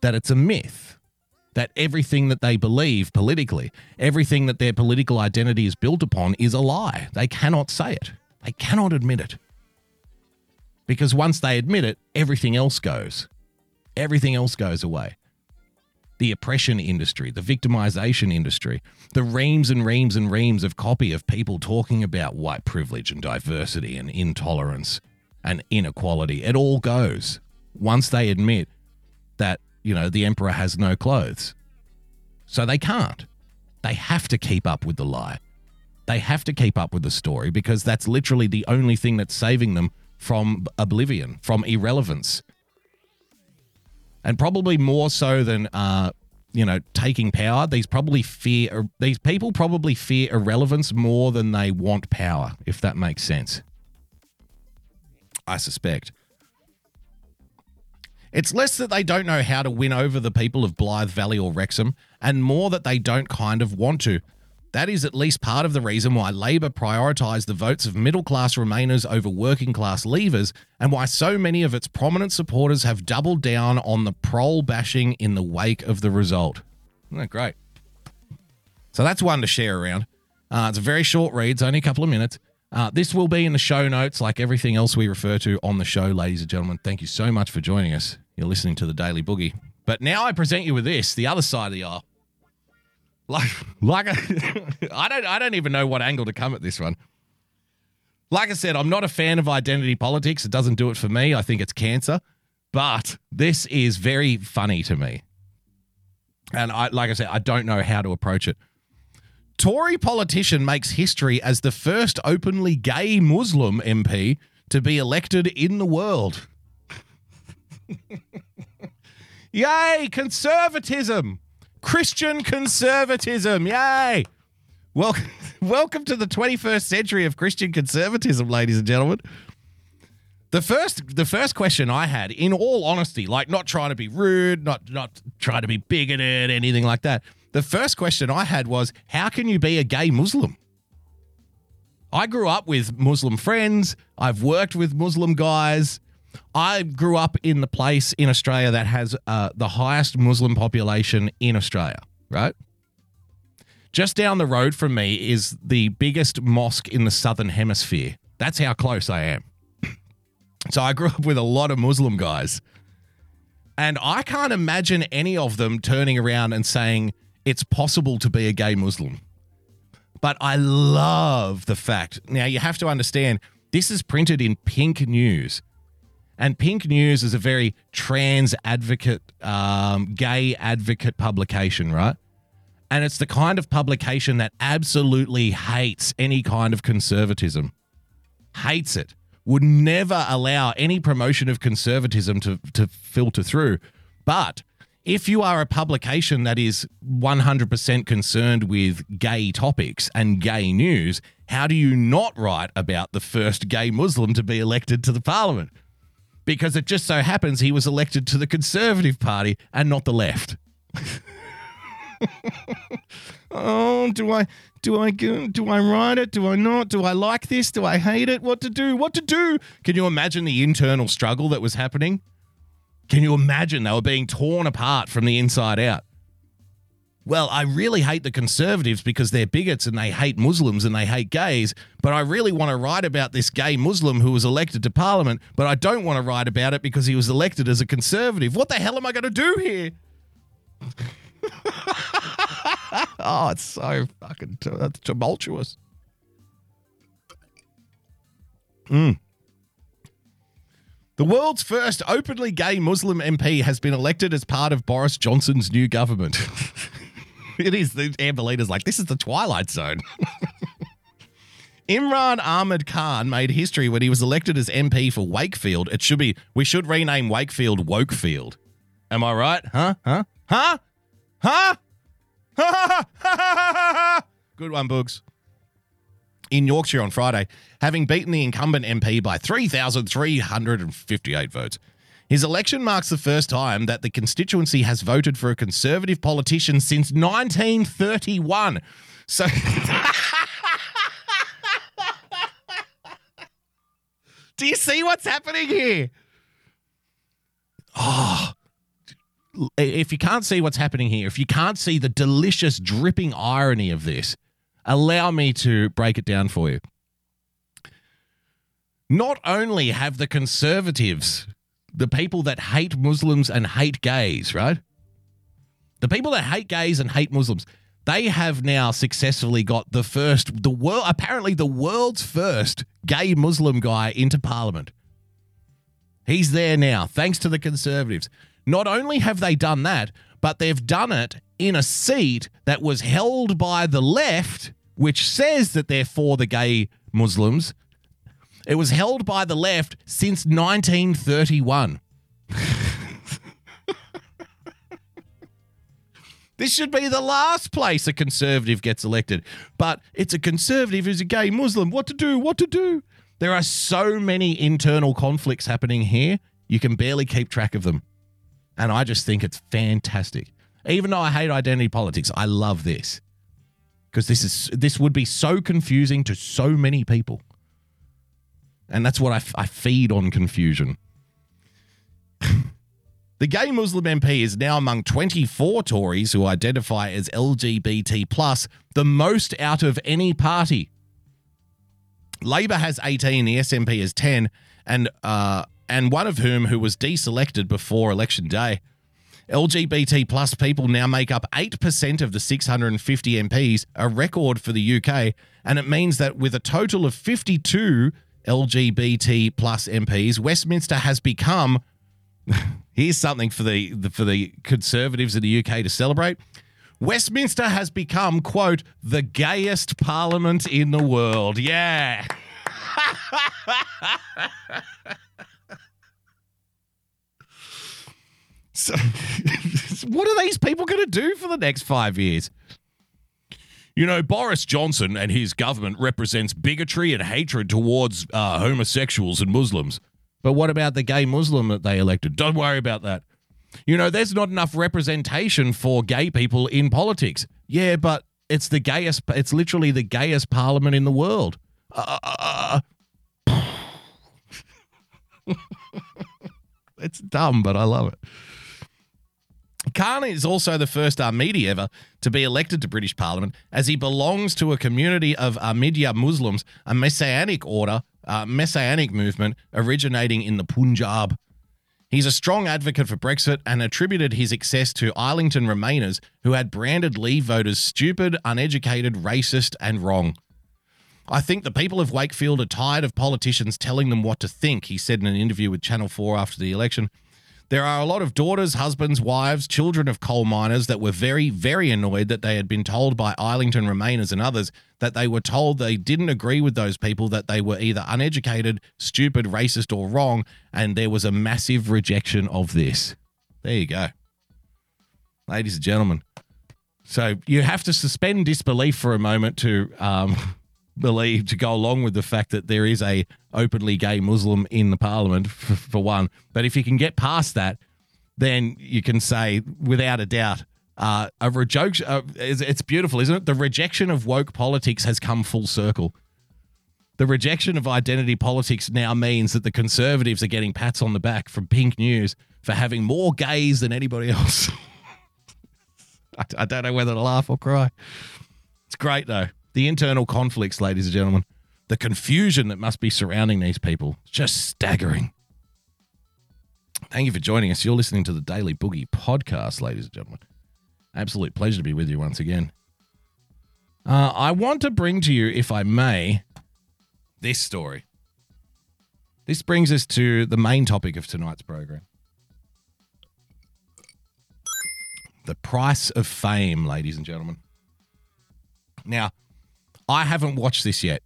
Speaker 2: that it's a myth, that everything that they believe politically, everything that their political identity is built upon is a lie. They cannot say it. They cannot admit it. Because once they admit it, everything else goes. Everything else goes away. The oppression industry, the victimization industry, the reams and reams and reams of copy of people talking about white privilege and diversity and intolerance and inequality, it all goes once they admit that, you know, the emperor has no clothes. So they can't. They have to keep up with the lie. They have to keep up with the story because that's literally the only thing that's saving them from oblivion, from irrelevance. And probably more so than uh, you know, taking power, these probably fear these people probably fear irrelevance more than they want power, if that makes sense. I suspect. It's less that they don't know how to win over the people of Blythe Valley or Wrexham, and more that they don't kind of want to. That is at least part of the reason why Labor prioritised the votes of middle class Remainers over working class Leavers, and why so many of its prominent supporters have doubled down on the prole bashing in the wake of the result. Isn't that great? So that's one to share around. Uh, it's a very short read, it's only a couple of minutes. Uh, this will be in the show notes, like everything else we refer to on the show, ladies and gentlemen. Thank you so much for joining us. You're listening to the Daily Boogie. But now I present you with this, the other side of the aisle. Like, like I don't, I don't even know what angle to come at this one. Like I said, I'm not a fan of identity politics. It doesn't do it for me. I think it's cancer. But this is very funny to me. And I, like I said, I don't know how to approach it. Tory politician makes history as the first openly gay Muslim MP to be elected in the world. Yay, conservatism! Christian conservatism. Yay! Welcome, welcome to the 21st century of Christian conservatism, ladies and gentlemen. The first, the first question I had, in all honesty, like not trying to be rude, not not trying to be bigoted, anything like that. The first question I had was, how can you be a gay Muslim? I grew up with Muslim friends. I've worked with Muslim guys. I grew up in the place in Australia that has uh, the highest Muslim population in Australia, right? Just down the road from me is the biggest mosque in the southern hemisphere. That's how close I am. So I grew up with a lot of Muslim guys. And I can't imagine any of them turning around and saying it's possible to be a gay Muslim. But I love the fact. Now, you have to understand this is printed in Pink News. And Pink News is a very trans advocate, um, gay advocate publication, right? And it's the kind of publication that absolutely hates any kind of conservatism, hates it, would never allow any promotion of conservatism to, to filter through. But if you are a publication that is 100% concerned with gay topics and gay news, how do you not write about the first gay Muslim to be elected to the parliament? because it just so happens he was elected to the Conservative Party and not the left. oh, do I do I do I write it? Do I not? Do I like this? Do I hate it? What to do? What to do? Can you imagine the internal struggle that was happening? Can you imagine they were being torn apart from the inside out? well, I really hate the conservatives because they're bigots and they hate Muslims and they hate gays, but I really want to write about this gay Muslim who was elected to parliament, but I don't want to write about it because he was elected as a conservative. What the hell am I going to do here? oh, it's so fucking tumultuous. Mm. The world's first openly gay Muslim MP has been elected as part of Boris Johnson's new government. it is. The Amber Leader's like, this is the Twilight Zone. Imran Ahmed Khan made history when he was elected as MP for Wakefield. It should be, we should rename Wakefield Wokefield. Am I right? Huh? Huh? Huh? Huh? Good one, Boogs. In Yorkshire on Friday, having beaten the incumbent MP by 3,358 votes. His election marks the first time that the constituency has voted for a Conservative politician since 1931. So. Do you see what's happening here? Oh, if you can't see what's happening here, if you can't see the delicious dripping irony of this, allow me to break it down for you. Not only have the conservatives the people that hate Muslims and hate gays, right? The people that hate gays and hate Muslims, they have now successfully got the first, the world, apparently the world's first gay Muslim guy into parliament. He's there now, thanks to the conservatives. Not only have they done that, but they've done it in a seat that was held by the left, which says that they're for the gay Muslims, it was held by the left since 1931. this should be the last place a conservative gets elected. But it's a conservative who's a gay Muslim. What to do? What to do? There are so many internal conflicts happening here, you can barely keep track of them. And I just think it's fantastic. Even though I hate identity politics, I love this. Because this is this would be so confusing to so many people. And that's what I, f- I feed on confusion. the gay Muslim MP is now among 24 Tories who identify as LGBT, plus, the most out of any party. Labor has 18, the SNP has 10, and, uh, and one of whom who was deselected before election day. LGBT plus people now make up 8% of the 650 MPs, a record for the UK, and it means that with a total of 52 LGBT plus MPs, Westminster has become. here's something for the, the for the Conservatives in the UK to celebrate. Westminster has become, quote, the gayest parliament in the world. Yeah. so, What are these people going to do for the next five years? You know, Boris Johnson and his government represents bigotry and hatred towards uh, homosexuals and Muslims. But what about the gay Muslim that they elected? Don't worry about that. You know, there's not enough representation for gay people in politics. Yeah, but it's the gayest, it's literally the gayest parliament in the world. Uh, it's dumb, but I love it. Khan is also the first Ahmadi ever to be elected to British Parliament, as he belongs to a community of Ahmadiyya Muslims, a messianic order, a messianic movement originating in the Punjab. He's a strong advocate for Brexit and attributed his success to Islington Remainers, who had branded Leave voters stupid, uneducated, racist, and wrong. I think the people of Wakefield are tired of politicians telling them what to think, he said in an interview with Channel 4 after the election. There are a lot of daughters, husbands, wives, children of coal miners that were very, very annoyed that they had been told by Islington Remainers and others that they were told they didn't agree with those people, that they were either uneducated, stupid, racist, or wrong, and there was a massive rejection of this. There you go. Ladies and gentlemen. So you have to suspend disbelief for a moment to um, believe to go along with the fact that there is a openly gay Muslim in the parliament for, for one. But if you can get past that, then you can say without a doubt. Uh, a rejection. Uh, it's, it's beautiful, isn't it? The rejection of woke politics has come full circle. The rejection of identity politics now means that the conservatives are getting pats on the back from Pink News for having more gays than anybody else. I, I don't know whether to laugh or cry. It's great though the internal conflicts, ladies and gentlemen, the confusion that must be surrounding these people, just staggering. Thank you for joining us. You're listening to the Daily Boogie podcast, ladies and gentlemen. Absolute pleasure to be with you once again. Uh, I want to bring to you, if I may, this story. This brings us to the main topic of tonight's program the price of fame, ladies and gentlemen. Now, I haven't watched this yet.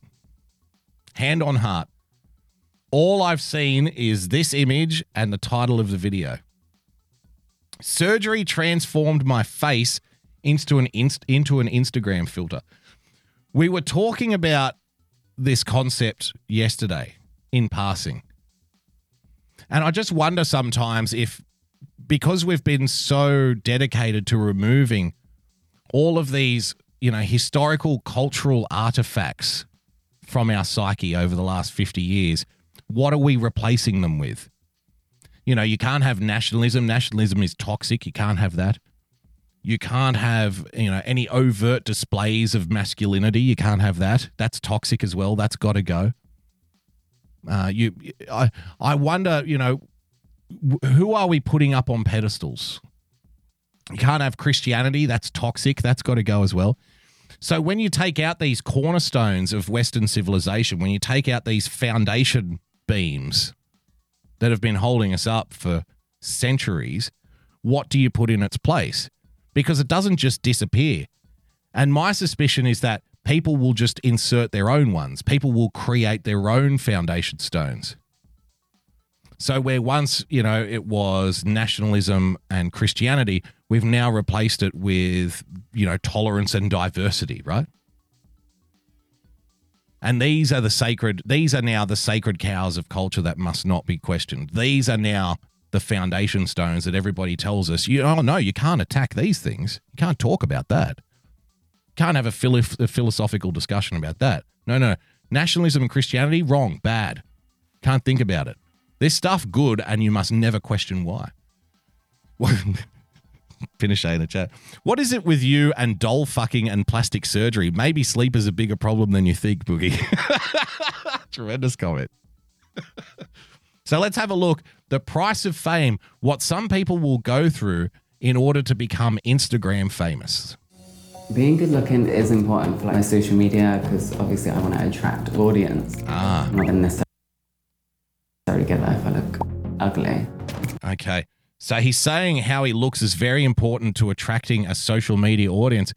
Speaker 2: Hand on heart. All I've seen is this image and the title of the video. Surgery transformed my face into an inst- into an Instagram filter. We were talking about this concept yesterday in passing. And I just wonder sometimes if because we've been so dedicated to removing all of these you know, historical cultural artifacts from our psyche over the last 50 years, what are we replacing them with? You know, you can't have nationalism. Nationalism is toxic. You can't have that. You can't have, you know, any overt displays of masculinity. You can't have that. That's toxic as well. That's got to go. Uh, you, I, I wonder, you know, who are we putting up on pedestals? You can't have Christianity. That's toxic. That's got to go as well. So when you take out these cornerstones of Western civilization, when you take out these foundation beams that have been holding us up for centuries, what do you put in its place? Because it doesn't just disappear. And my suspicion is that people will just insert their own ones. People will create their own foundation stones. So where once, you know, it was nationalism and Christianity, we've now replaced it with, you know, tolerance and diversity, right? And these are the sacred, these are now the sacred cows of culture that must not be questioned. These are now the foundation stones that everybody tells us, you oh no, you can't attack these things. You can't talk about that. Can't have a, philo- a philosophical discussion about that. No, no. Nationalism and Christianity, wrong, bad. Can't think about it. This stuff good, and you must never question why. Finish in the chat. What is it with you and doll fucking and plastic surgery? Maybe sleep is a bigger problem than you think, Boogie. Tremendous comment. so let's have a look. The price of fame, what some people will go through in order to become Instagram famous.
Speaker 4: Being good looking is important for like my social media because obviously I want to attract audience.
Speaker 2: Ah.
Speaker 4: Not necessarily get that if I look ugly.
Speaker 2: Okay. So he's saying how he looks is very important to attracting a social media audience.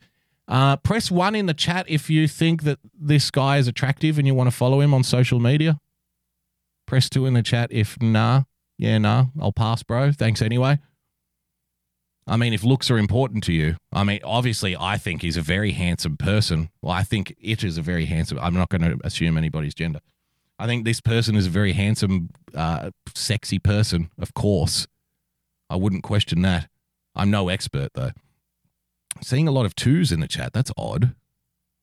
Speaker 2: Uh, press one in the chat if you think that this guy is attractive and you want to follow him on social media. Press two in the chat if nah. Yeah, nah. I'll pass, bro. Thanks anyway. I mean, if looks are important to you, I mean, obviously, I think he's a very handsome person. Well, I think it is a very handsome. I'm not going to assume anybody's gender. I think this person is a very handsome, uh, sexy person. Of course, I wouldn't question that. I'm no expert though. Seeing a lot of twos in the chat. That's odd.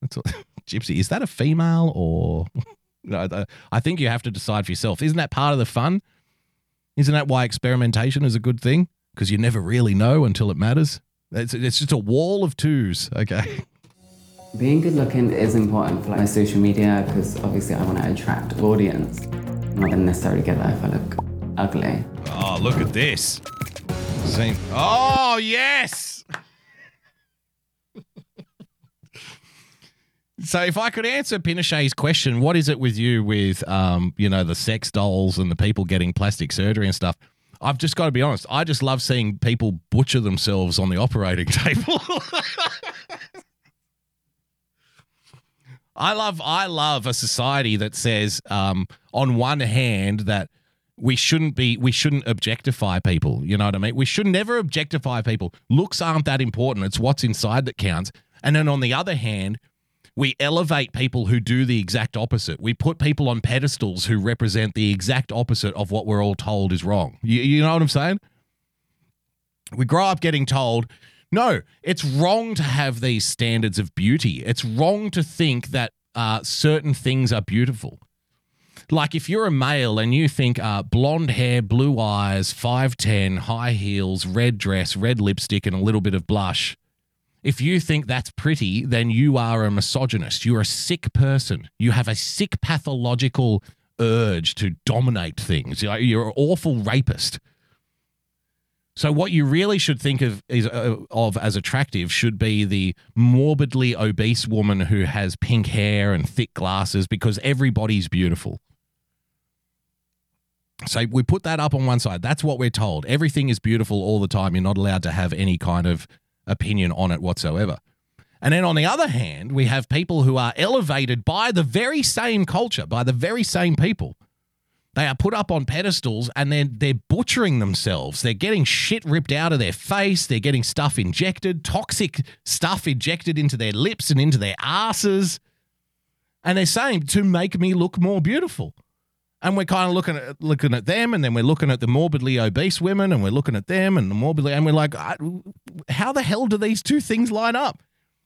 Speaker 2: That's Gypsy. Is that a female or? I think you have to decide for yourself. Isn't that part of the fun? Isn't that why experimentation is a good thing? Because you never really know until it matters. It's, it's just a wall of twos. Okay.
Speaker 4: Being good looking is important for like my social media because obviously I want to attract audience. I'm not gonna necessarily get that if I look ugly.
Speaker 2: Oh, look at this. See? Oh, yes. So if I could answer Pinochet's question, what is it with you with um, you know, the sex dolls and the people getting plastic surgery and stuff? I've just got to be honest. I just love seeing people butcher themselves on the operating table. I love I love a society that says um, on one hand that we shouldn't be we shouldn't objectify people. You know what I mean? We should never objectify people. Looks aren't that important. It's what's inside that counts. And then on the other hand, we elevate people who do the exact opposite. We put people on pedestals who represent the exact opposite of what we're all told is wrong. You, you know what I'm saying? We grow up getting told, no, it's wrong to have these standards of beauty. It's wrong to think that uh, certain things are beautiful. Like if you're a male and you think uh, blonde hair, blue eyes, 5'10, high heels, red dress, red lipstick, and a little bit of blush if you think that's pretty, then you are a misogynist. You're a sick person. You have a sick pathological urge to dominate things. You're an awful rapist. So what you really should think of is uh, of as attractive should be the morbidly obese woman who has pink hair and thick glasses because everybody's beautiful. So we put that up on one side. That's what we're told. Everything is beautiful all the time. You're not allowed to have any kind of opinion on it whatsoever. And then on the other hand, we have people who are elevated by the very same culture, by the very same people. They are put up on pedestals and then they're, they're butchering themselves. They're getting shit ripped out of their face. They're getting stuff injected, toxic stuff injected into their lips and into their asses. And they're saying to make me look more beautiful and we're kind of looking at looking at them, and then we're looking at the morbidly obese women, and we're looking at them and the morbidly, and we're like, how the hell do these two things line up?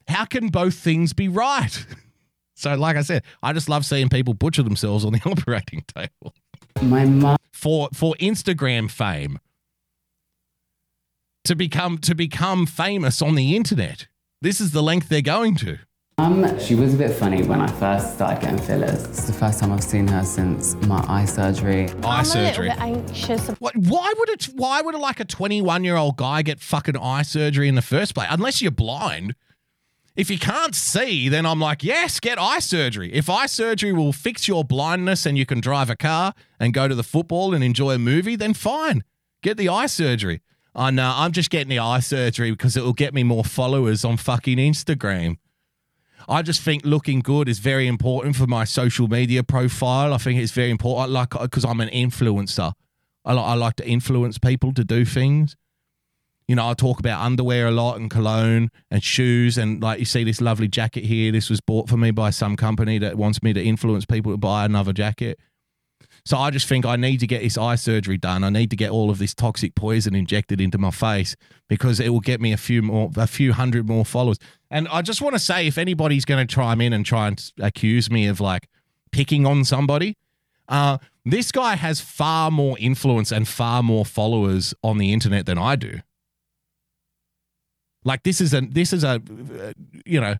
Speaker 2: How can both things be right? So, like I said, I just love seeing people butcher themselves on the operating table.
Speaker 4: My mom
Speaker 2: for for Instagram fame to become to become famous on the internet. This is the length they're going to.
Speaker 4: Um, she was a bit funny when I first started getting fillers. It's the first time I've seen her since my eye surgery.
Speaker 2: Eye
Speaker 5: I'm
Speaker 2: surgery.
Speaker 5: a little bit anxious.
Speaker 2: What? Why would it? Why would like a 21 year old guy get fucking eye surgery in the first place? Unless you're blind. If you can't see, then I'm like, yes, get eye surgery. If eye surgery will fix your blindness and you can drive a car and go to the football and enjoy a movie, then fine, get the eye surgery. I know I'm just getting the eye surgery because it will get me more followers on fucking Instagram. I just think looking good is very important for my social media profile. I think it's very important, like because I'm an influencer. I like I like to influence people to do things. You know, I talk about underwear a lot and cologne and shoes. And like you see this lovely jacket here, this was bought for me by some company that wants me to influence people to buy another jacket. So I just think I need to get this eye surgery done. I need to get all of this toxic poison injected into my face because it will get me a few more, a few hundred more followers. And I just want to say, if anybody's going to chime in and try and accuse me of like picking on somebody, uh, this guy has far more influence and far more followers on the internet than I do. Like this is a this is a you know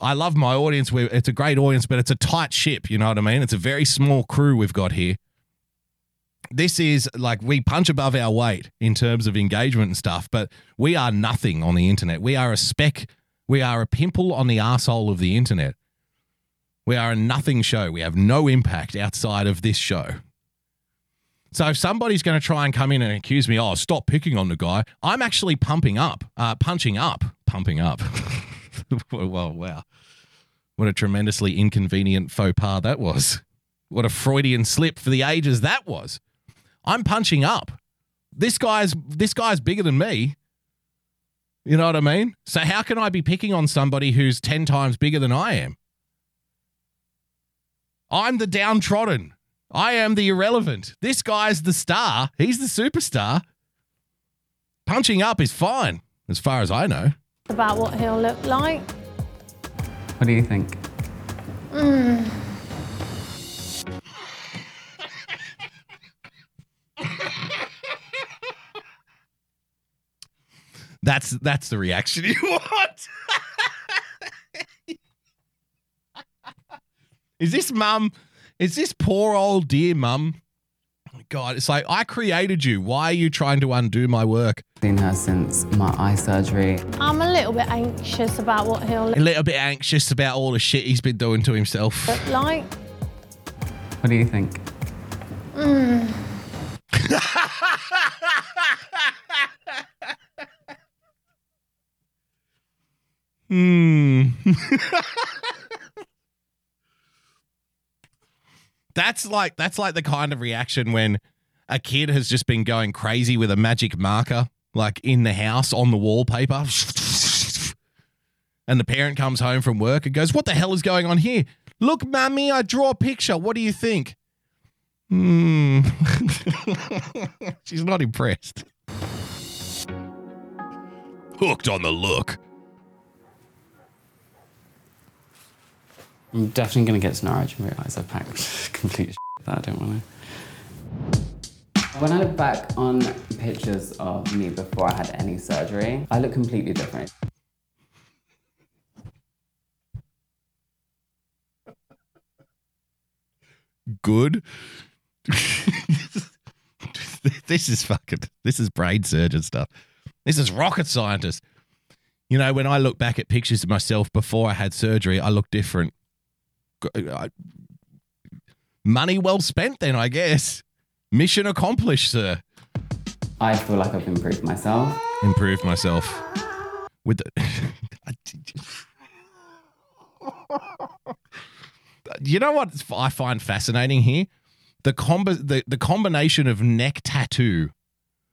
Speaker 2: I love my audience. We're, it's a great audience, but it's a tight ship. You know what I mean? It's a very small crew we've got here. This is like we punch above our weight in terms of engagement and stuff, but we are nothing on the internet. We are a speck. We are a pimple on the asshole of the internet. We are a nothing show. We have no impact outside of this show. So if somebody's going to try and come in and accuse me, oh, stop picking on the guy, I'm actually pumping up, uh, punching up, pumping up. well, wow. What a tremendously inconvenient faux pas that was. What a Freudian slip for the ages that was. I'm punching up. This guy's this guy's bigger than me. You know what I mean? So how can I be picking on somebody who's 10 times bigger than I am? I'm the downtrodden. I am the irrelevant. This guy's the star. He's the superstar. Punching up is fine, as far as I know.
Speaker 5: about what he'll look like.
Speaker 4: What do you think? Hmm.
Speaker 2: That's that's the reaction you want. is this mum? Is this poor old dear mum? Oh God, it's like I created you. Why are you trying to undo my work?
Speaker 4: Seen her since my eye surgery.
Speaker 5: I'm a little bit anxious about what he'll
Speaker 2: A little bit anxious about all the shit he's been doing to himself.
Speaker 5: look like.
Speaker 4: What do you think? Mm.
Speaker 2: Hmm. that's like that's like the kind of reaction when a kid has just been going crazy with a magic marker, like in the house on the wallpaper. And the parent comes home from work and goes, What the hell is going on here? Look, mummy, I draw a picture. What do you think? Hmm. She's not impressed. Hooked on the look.
Speaker 4: I'm definitely going to get to Norwich and realise I've packed complete shit that I don't want to. When I look back on pictures of me before I had any surgery, I look completely different.
Speaker 2: good. this is fucking. This is brain surgeon stuff. This is rocket scientist. You know, when I look back at pictures of myself before I had surgery, I look different. Uh, I- money well spent, then I guess. Mission accomplished, sir.
Speaker 4: I feel like I've improved myself.
Speaker 2: Improved myself with the. you know what I find fascinating here? The the, the combination of neck tattoo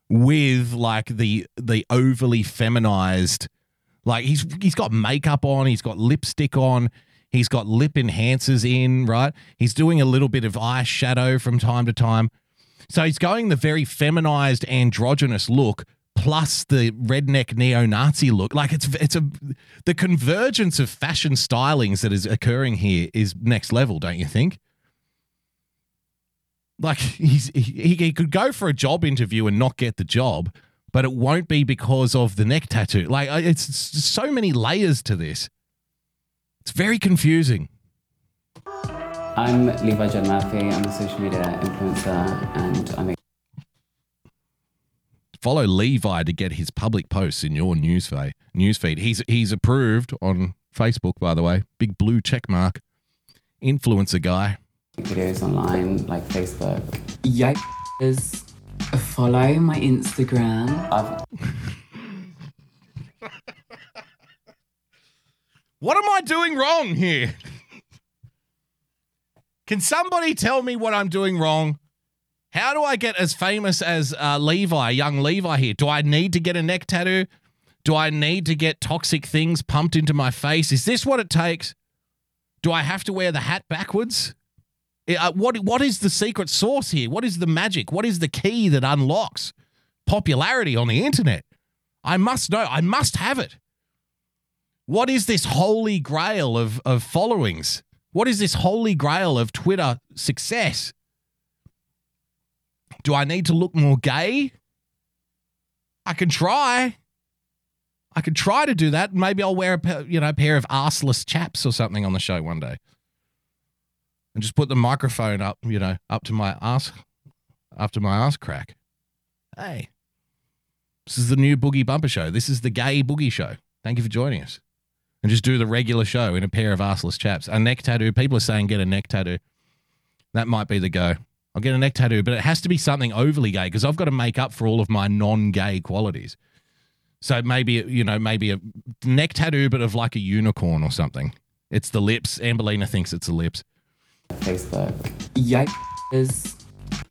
Speaker 2: with like the the overly feminized, like he's he's got makeup on, he's got lipstick on, he's got lip enhancers in, right? He's doing a little bit of eyeshadow from time to time. So he's going the very feminized androgynous look plus the redneck neo-Nazi look. Like it's it's a the convergence of fashion stylings that is occurring here is next level, don't you think? Like he's he, he could go for a job interview and not get the job, but it won't be because of the neck tattoo. Like it's so many layers to this. It's very confusing.
Speaker 4: I'm Levi John Murphy. I'm a social media influencer and I make
Speaker 2: follow Levi to get his public posts in your newsfeed. Newsfeed. He's he's approved on Facebook, by the way. Big blue check mark. Influencer guy.
Speaker 4: videos online like Facebook. Yikes. Follow my Instagram. I've
Speaker 2: What am I doing wrong here? Can somebody tell me what I'm doing wrong? How do I get as famous as uh, Levi, young Levi here? Do I need to get a neck tattoo? Do I need to get toxic things pumped into my face? Is this what it takes? Do I have to wear the hat backwards? Uh, what what is the secret sauce here? What is the magic? What is the key that unlocks popularity on the internet? I must know. I must have it. What is this holy grail of, of followings? What is this holy grail of Twitter success? Do I need to look more gay? I can try. I can try to do that. Maybe I'll wear a pa- you know pair of arseless chaps or something on the show one day, and just put the microphone up you know up to my ass, to my ass crack. Hey, this is the new Boogie Bumper Show. This is the Gay Boogie Show. Thank you for joining us. And just do the regular show in a pair of arseless chaps. A neck tattoo. People are saying get a neck tattoo. That might be the go. I'll get a neck tattoo, but it has to be something overly gay because I've got to make up for all of my non-gay qualities. So maybe you know, maybe a neck tattoo, but of like a unicorn or something. It's the lips. Amberlina thinks it's the lips.
Speaker 4: Facebook. Yikes.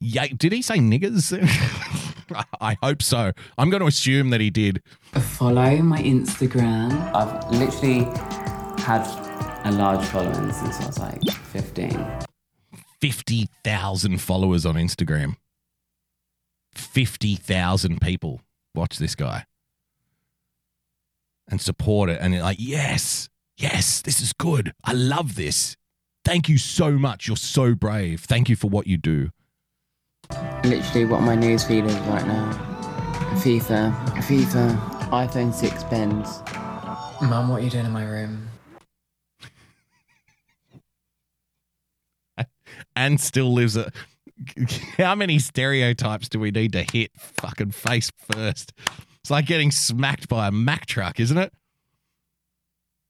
Speaker 2: Yeah, did he say niggers? I hope so. I'm going to assume that he did.
Speaker 4: Follow my Instagram. I've literally had a large following since I was like 15.
Speaker 2: 50,000 followers on Instagram. 50,000 people watch this guy and support it. And they're like, yes, yes, this is good. I love this. Thank you so much. You're so brave. Thank you for what you do.
Speaker 4: Literally what my news feed is right now. FIFA, FIFA, iPhone 6 pens. Mum, what are you doing in my room?
Speaker 2: and still lives a. How many stereotypes do we need to hit fucking face first? It's like getting smacked by a Mack truck, isn't it?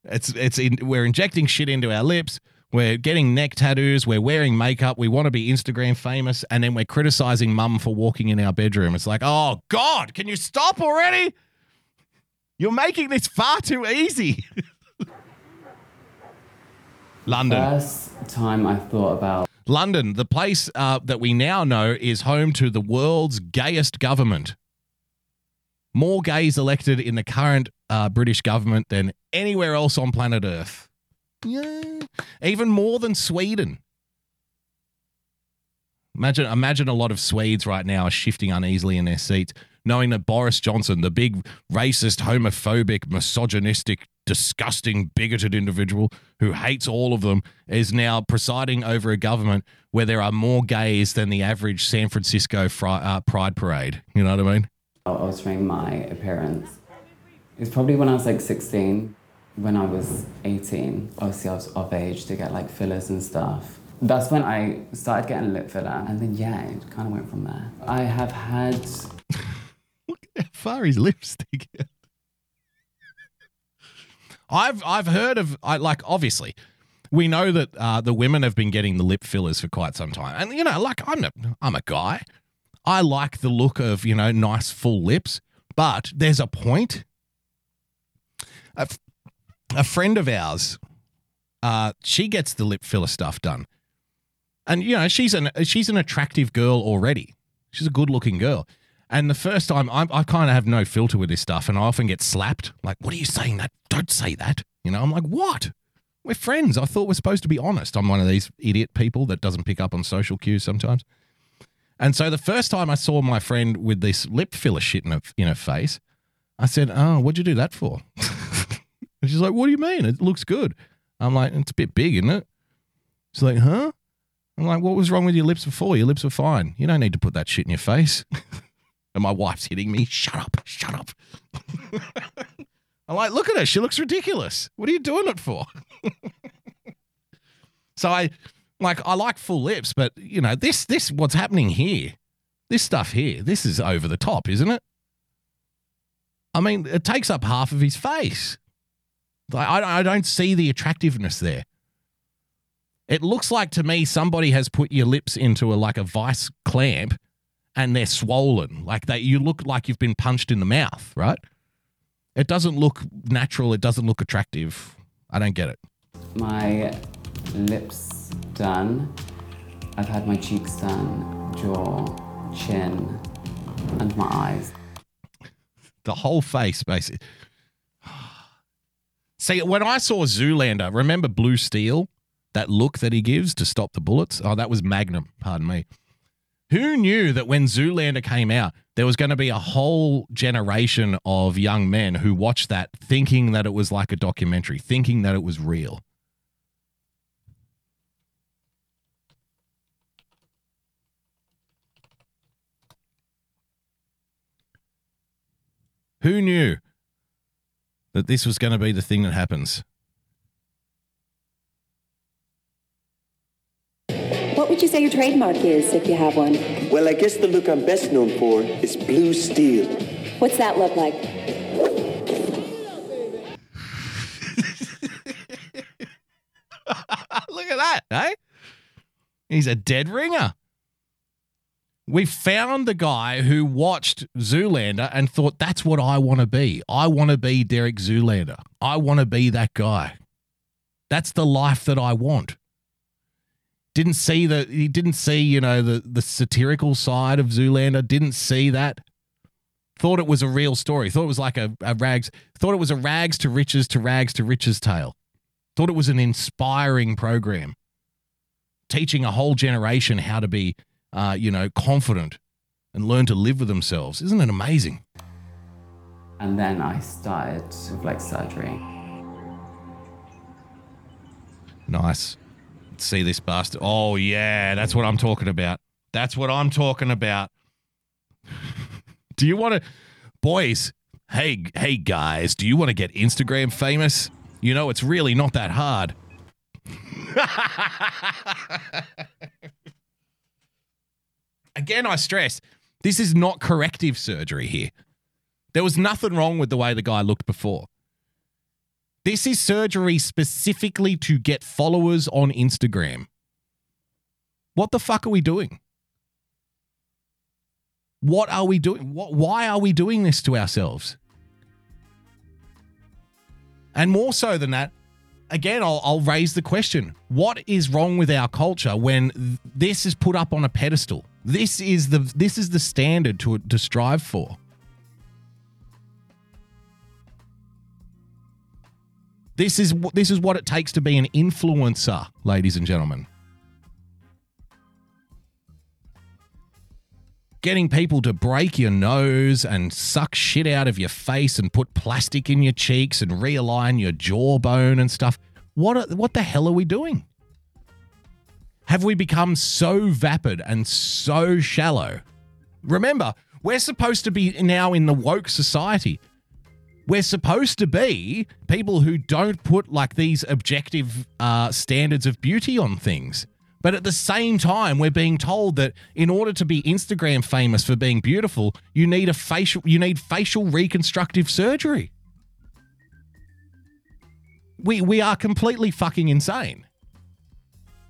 Speaker 2: It's it's in, we're injecting shit into our lips. We're getting neck tattoos. We're wearing makeup. We want to be Instagram famous, and then we're criticizing mum for walking in our bedroom. It's like, oh God, can you stop already? You're making this far too easy. London.
Speaker 4: First time I thought about
Speaker 2: London, the place uh, that we now know is home to the world's gayest government. More gays elected in the current uh, British government than anywhere else on planet Earth. Yeah, even more than Sweden. Imagine, imagine a lot of Swedes right now are shifting uneasily in their seats, knowing that Boris Johnson, the big racist, homophobic, misogynistic, disgusting, bigoted individual who hates all of them, is now presiding over a government where there are more gays than the average San Francisco fri- uh, Pride parade. You know what I mean?
Speaker 4: altering my appearance. It was probably when I was like 16. When I was 18, obviously I was of age to get like fillers and stuff. That's when I started getting lip filler, and then yeah, it kind of went from there. I have had
Speaker 2: Look how far his lipstick. I've I've heard of I like obviously we know that uh, the women have been getting the lip fillers for quite some time, and you know, like I'm a I'm a guy. I like the look of you know nice full lips, but there's a point. F- a friend of ours, uh, she gets the lip filler stuff done, and you know she's an she's an attractive girl already. She's a good looking girl. And the first time, I, I kind of have no filter with this stuff, and I often get slapped. Like, what are you saying? That don't say that. You know, I'm like, what? We're friends. I thought we're supposed to be honest. I'm one of these idiot people that doesn't pick up on social cues sometimes. And so the first time I saw my friend with this lip filler shit in her, in her face, I said, "Oh, what'd you do that for?" and she's like, "What do you mean? It looks good." I'm like, "It's a bit big, isn't it?" She's like, "Huh?" I'm like, "What was wrong with your lips before? Your lips were fine. You don't need to put that shit in your face." and my wife's hitting me. Shut up! Shut up! I'm like, "Look at her. She looks ridiculous. What are you doing it for?" so I like I like full lips, but you know, this this what's happening here, this stuff here, this is over the top, isn't it? I mean, it takes up half of his face. I, I don't see the attractiveness there. It looks like to me somebody has put your lips into a like a vice clamp and they're swollen. Like that you look like you've been punched in the mouth, right? It doesn't look natural, it doesn't look attractive. I don't get it.
Speaker 4: my lips done. I've had my cheeks done, jaw, chin, and my eyes.
Speaker 2: the whole face basically. See, when I saw Zoolander, remember Blue Steel? That look that he gives to stop the bullets? Oh, that was Magnum, pardon me. Who knew that when Zoolander came out, there was going to be a whole generation of young men who watched that thinking that it was like a documentary, thinking that it was real? Who knew that this was going to be the thing that happens?
Speaker 6: What would you say your trademark is if you have one?
Speaker 7: Well, I guess the look I'm best known for is blue steel.
Speaker 6: What's that look like?
Speaker 2: Look at that, eh? He's a dead ringer. We found the guy who watched Zoolander and thought, that's what I want to be. I want to be Derek Zoolander. I want to be that guy. That's the life that I want. Didn't see the he didn't see, you know, the the satirical side of Zoolander, didn't see that. Thought it was a real story. Thought it was like a, a rags thought it was a rags to riches to rags to riches tale. Thought it was an inspiring program. Teaching a whole generation how to be uh, you know, confident and learn to live with themselves. Isn't it amazing?
Speaker 4: And then I started with like surgery.
Speaker 2: Nice. See this bastard. Oh yeah, that's what I'm talking about. That's what I'm talking about. do you want to boys, hey hey guys, do you want to get Instagram famous? You know, it's really not that hard. Again, I stress, this is not corrective surgery here. There was nothing wrong with the way the guy looked before. This is surgery specifically to get followers on Instagram. What the fuck are we doing? What are we doing? What, why are we doing this to ourselves? And more so than that, again, I'll, I'll raise the question what is wrong with our culture when th- this is put up on a pedestal? This is the this is the standard to to strive for. This is this is what it takes to be an influencer, ladies and gentlemen. Getting people to break your nose and suck shit out of your face and put plastic in your cheeks and realign your jawbone and stuff. What are, what the hell are we doing? Have we become so vapid and so shallow? Remember, we're supposed to be now in the woke society. We're supposed to be people who don't put like these objective uh, standards of beauty on things. But at the same time, we're being told that in order to be Instagram famous for being beautiful, you need a facial you need facial reconstructive surgery. We we are completely fucking insane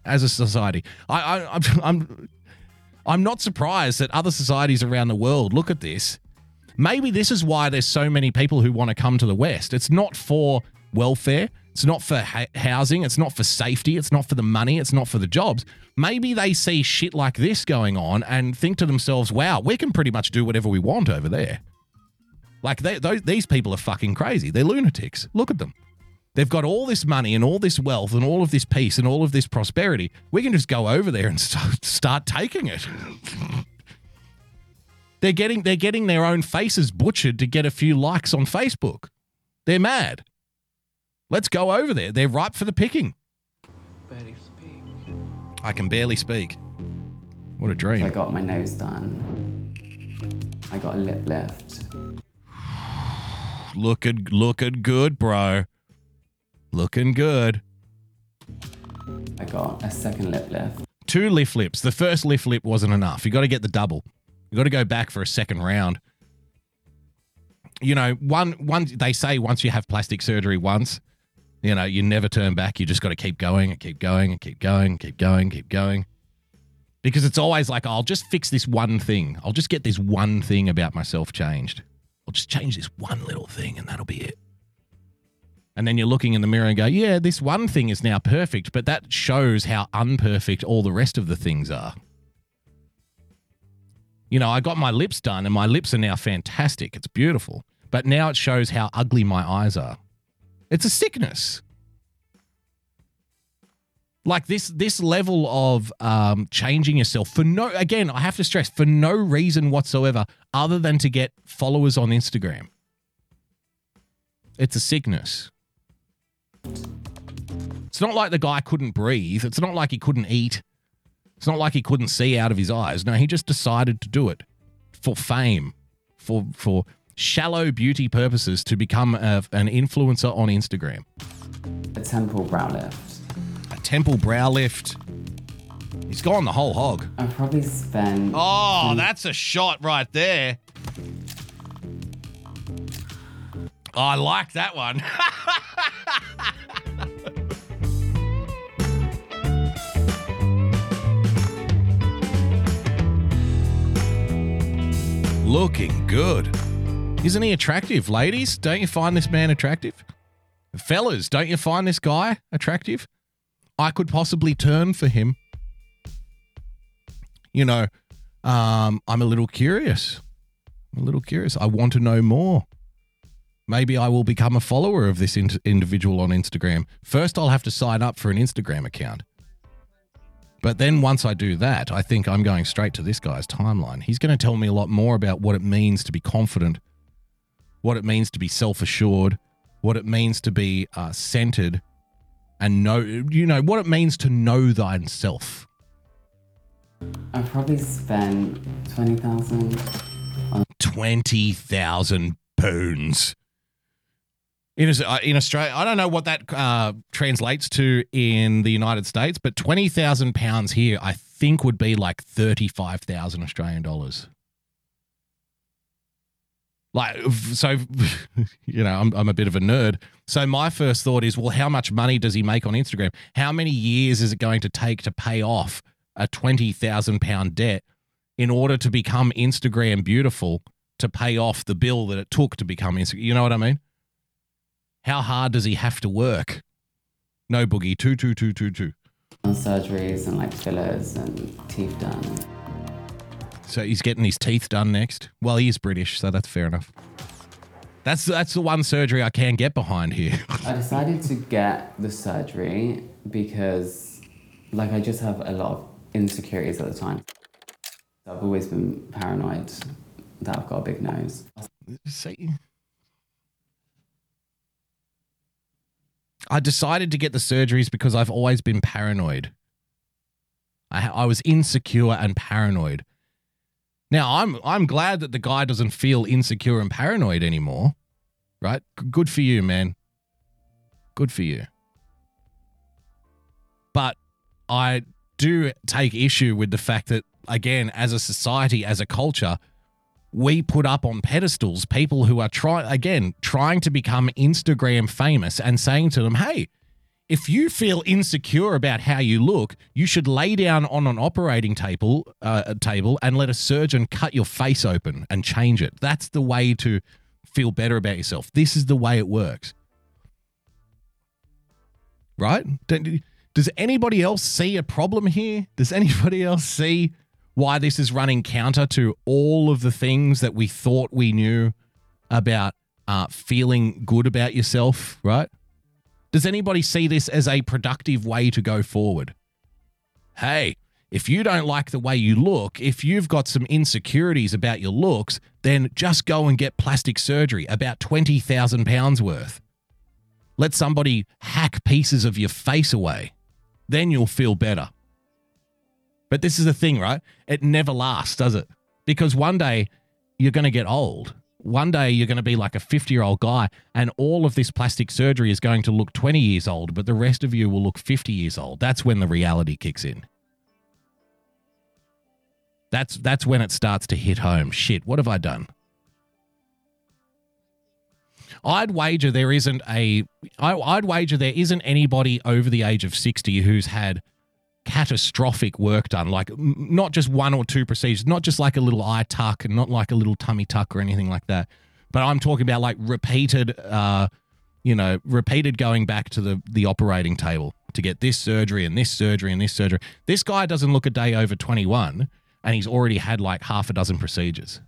Speaker 2: as a society. I, I I'm, I'm I'm not surprised that other societies around the world look at this. Maybe this is why there's so many people who want to come to the West. It's not for welfare. It's not for ha- housing. It's not for safety. It's not for the money. It's not for the jobs. Maybe they see shit like this going on and think to themselves, wow, we can pretty much do whatever we want over there. Like, they, those, these people are fucking crazy. They're lunatics. Look at them. They've got all this money and all this wealth and all of this peace and all of this prosperity. We can just go over there and start, start taking it. they're getting they're getting their own faces butchered to get a few likes on Facebook. They're mad. Let's go over there. They're ripe for the picking. I can barely speak. What a dream.
Speaker 4: I got my nose done. I got a lip lift.
Speaker 2: Looking looking good, bro. Looking good.
Speaker 4: I got a second lip lift.
Speaker 2: Two lift lips. The first lift lip wasn't enough. You got to get the double. You got to go back for a second round. You know, one one they say once you have plastic surgery once, you know, you never turn back. You just got to keep going and keep going and keep going, keep going, keep going. Because it's always like, I'll just fix this one thing. I'll just get this one thing about myself changed. I'll just change this one little thing and that'll be it. And then you're looking in the mirror and go, yeah, this one thing is now perfect, but that shows how unperfect all the rest of the things are. You know, I got my lips done and my lips are now fantastic. It's beautiful. But now it shows how ugly my eyes are. It's a sickness. Like this this level of um, changing yourself for no again, I have to stress for no reason whatsoever other than to get followers on Instagram. It's a sickness. It's not like the guy couldn't breathe. It's not like he couldn't eat. It's not like he couldn't see out of his eyes. No, he just decided to do it for fame, for for shallow beauty purposes to become a, an influencer on Instagram.
Speaker 4: A temple brow lift.
Speaker 2: A temple brow lift. He's gone the whole hog.
Speaker 4: I probably spent.
Speaker 2: Oh, that's a shot right there. Oh, I like that one. Looking good. Isn't he attractive, ladies? Don't you find this man attractive? Fellas, don't you find this guy attractive? I could possibly turn for him. you know, um, I'm a little curious. I'm a little curious. I want to know more. Maybe I will become a follower of this in- individual on Instagram. First, I'll have to sign up for an Instagram account. But then once I do that, I think I'm going straight to this guy's timeline. He's going to tell me a lot more about what it means to be confident, what it means to be self assured, what it means to be uh, centered, and know, you know, what it means to know thyself.
Speaker 4: I probably spent twenty thousand.
Speaker 2: 20,000 pounds. In, uh, in Australia, I don't know what that uh, translates to in the United States, but 20,000 pounds here, I think would be like 35,000 Australian dollars. Like, so, you know, I'm, I'm a bit of a nerd. So, my first thought is, well, how much money does he make on Instagram? How many years is it going to take to pay off a 20,000 pound debt in order to become Instagram beautiful to pay off the bill that it took to become Instagram? You know what I mean? How hard does he have to work? No boogie, two, two, two, two, two.
Speaker 4: surgeries and like fillers and teeth done.
Speaker 2: So he's getting his teeth done next. Well, he is British, so that's fair enough. That's that's the one surgery I can get behind here.
Speaker 4: I decided to get the surgery because, like, I just have a lot of insecurities at the time. I've always been paranoid that I've got a big nose.
Speaker 2: See, I decided to get the surgeries because I've always been paranoid. I, I was insecure and paranoid. Now I'm I'm glad that the guy doesn't feel insecure and paranoid anymore. Right? Good for you, man. Good for you. But I do take issue with the fact that again, as a society, as a culture, we put up on pedestals people who are trying again trying to become Instagram famous and saying to them, "Hey, if you feel insecure about how you look, you should lay down on an operating table uh, table and let a surgeon cut your face open and change it. That's the way to feel better about yourself. This is the way it works." Right? Does anybody else see a problem here? Does anybody else see why this is running counter to all of the things that we thought we knew about uh, feeling good about yourself, right? Does anybody see this as a productive way to go forward? Hey, if you don't like the way you look, if you've got some insecurities about your looks, then just go and get plastic surgery, about 20,000 pounds worth. Let somebody hack pieces of your face away. Then you'll feel better. But this is the thing, right? It never lasts, does it? Because one day you're going to get old. One day you're going to be like a 50 year old guy, and all of this plastic surgery is going to look 20 years old, but the rest of you will look 50 years old. That's when the reality kicks in. That's that's when it starts to hit home. Shit, what have I done? I'd wager there isn't a I, I'd wager there isn't anybody over the age of 60 who's had catastrophic work done like not just one or two procedures not just like a little eye tuck and not like a little tummy tuck or anything like that but i'm talking about like repeated uh you know repeated going back to the the operating table to get this surgery and this surgery and this surgery. This guy doesn't look a day over 21 and he's already had like half a dozen procedures.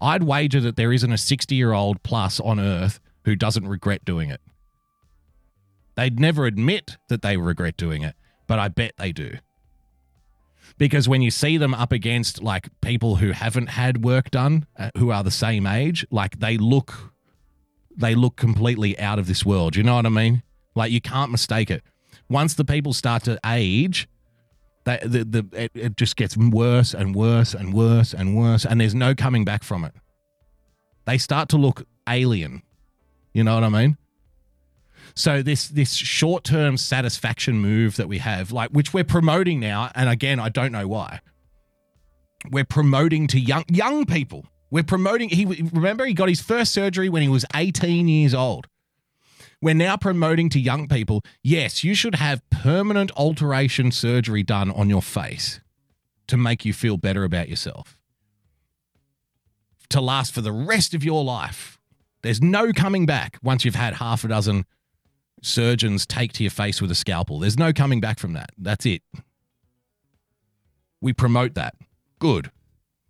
Speaker 2: I'd wager that there isn't a 60 year old plus on earth who doesn't regret doing it. They'd never admit that they regret doing it but I bet they do. Because when you see them up against like people who haven't had work done, uh, who are the same age, like they look, they look completely out of this world. You know what I mean? Like you can't mistake it. Once the people start to age, they, the the it, it just gets worse and worse and worse and worse, and there's no coming back from it. They start to look alien. You know what I mean? So this this short term satisfaction move that we have, like which we're promoting now, and again, I don't know why. We're promoting to young young people. We're promoting. He remember he got his first surgery when he was 18 years old. We're now promoting to young people. Yes, you should have permanent alteration surgery done on your face to make you feel better about yourself. To last for the rest of your life. There's no coming back once you've had half a dozen surgeons take to your face with a scalpel. There's no coming back from that. That's it. We promote that. Good.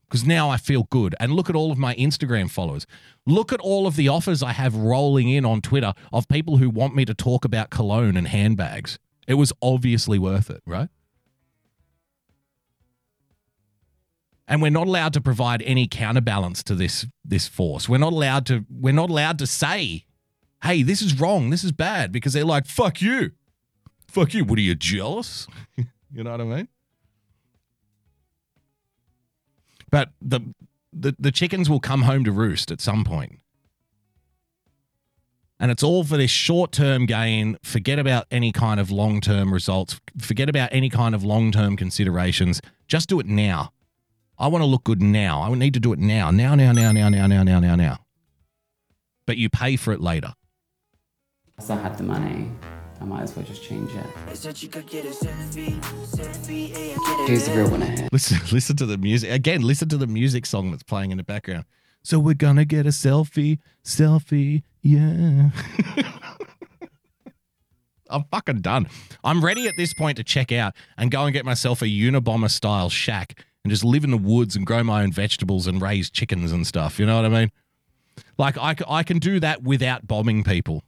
Speaker 2: Because now I feel good. And look at all of my Instagram followers. Look at all of the offers I have rolling in on Twitter of people who want me to talk about cologne and handbags. It was obviously worth it, right? and we're not allowed to provide any counterbalance to this this force. We're not allowed to we're not allowed to say, "Hey, this is wrong. This is bad," because they're like, "Fuck you, fuck you." What are you jealous? you know what I mean? But the, the the chickens will come home to roost at some point. And it's all for this short term gain. Forget about any kind of long term results. Forget about any kind of long term considerations. Just do it now. I want to look good now. I need to do it now. Now, now, now, now, now, now, now, now, now. But you pay for it later.
Speaker 4: If I had the money, I might as well just change it. Who's the real winner here?
Speaker 2: Listen, listen to the music again. Listen to the music song that's playing in the background. So we're gonna get a selfie, selfie, yeah. I'm fucking done. I'm ready at this point to check out and go and get myself a Unabomber style shack and just live in the woods and grow my own vegetables and raise chickens and stuff. You know what I mean? Like I, I can do that without bombing people.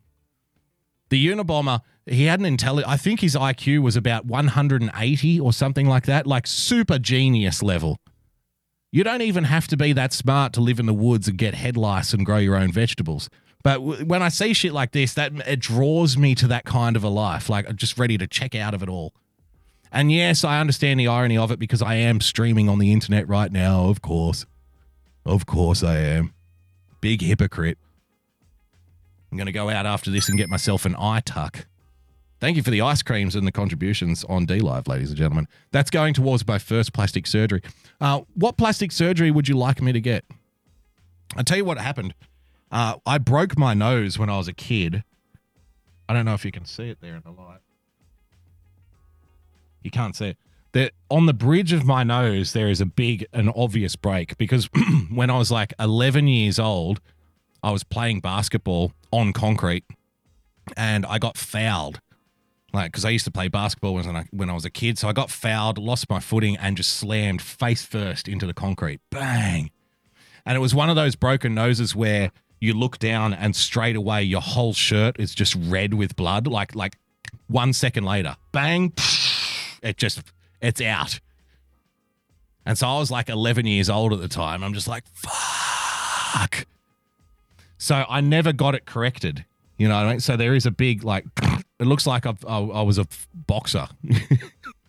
Speaker 2: The Unabomber, he had an intelligence. I think his IQ was about 180 or something like that, like super genius level. You don't even have to be that smart to live in the woods and get head lice and grow your own vegetables. But w- when I see shit like this, that it draws me to that kind of a life. Like I'm just ready to check out of it all. And yes, I understand the irony of it because I am streaming on the internet right now. Of course, of course I am. Big hypocrite. I'm going to go out after this and get myself an eye tuck. Thank you for the ice creams and the contributions on DLive, ladies and gentlemen. That's going towards my first plastic surgery. Uh, what plastic surgery would you like me to get? I'll tell you what happened. Uh, I broke my nose when I was a kid. I don't know if you can see it there in the light. You can't see it. There, on the bridge of my nose, there is a big and obvious break because when I was like 11 years old, I was playing basketball on concrete and I got fouled. Like, because I used to play basketball when I, when I was a kid. So I got fouled, lost my footing, and just slammed face first into the concrete. Bang. And it was one of those broken noses where you look down and straight away your whole shirt is just red with blood. Like, like one second later, bang, it just, it's out. And so I was like 11 years old at the time. I'm just like, fuck. So I never got it corrected. You know what I mean? So there is a big, like, it looks like I've, I, I was a f- boxer.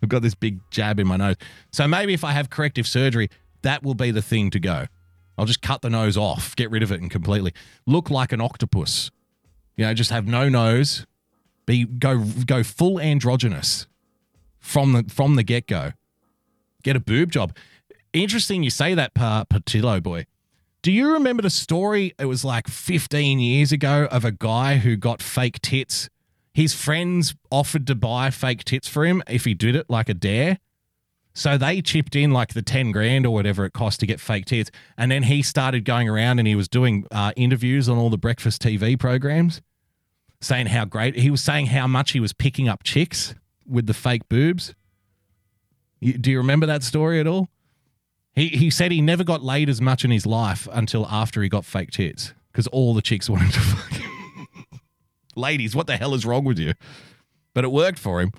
Speaker 2: I've got this big jab in my nose. So maybe if I have corrective surgery, that will be the thing to go. I'll just cut the nose off, get rid of it and completely look like an octopus. You know, just have no nose, be go go full androgynous from the from the get go. Get a boob job. Interesting you say that, Patillo boy. Do you remember the story? It was like 15 years ago of a guy who got fake tits. His friends offered to buy fake tits for him if he did it like a dare. So they chipped in like the 10 grand or whatever it cost to get fake tits. And then he started going around and he was doing uh, interviews on all the breakfast TV programs saying how great he was saying how much he was picking up chicks with the fake boobs. You, do you remember that story at all? He he said he never got laid as much in his life until after he got fake tits because all the chicks wanted to fuck him. Ladies, what the hell is wrong with you? But it worked for him.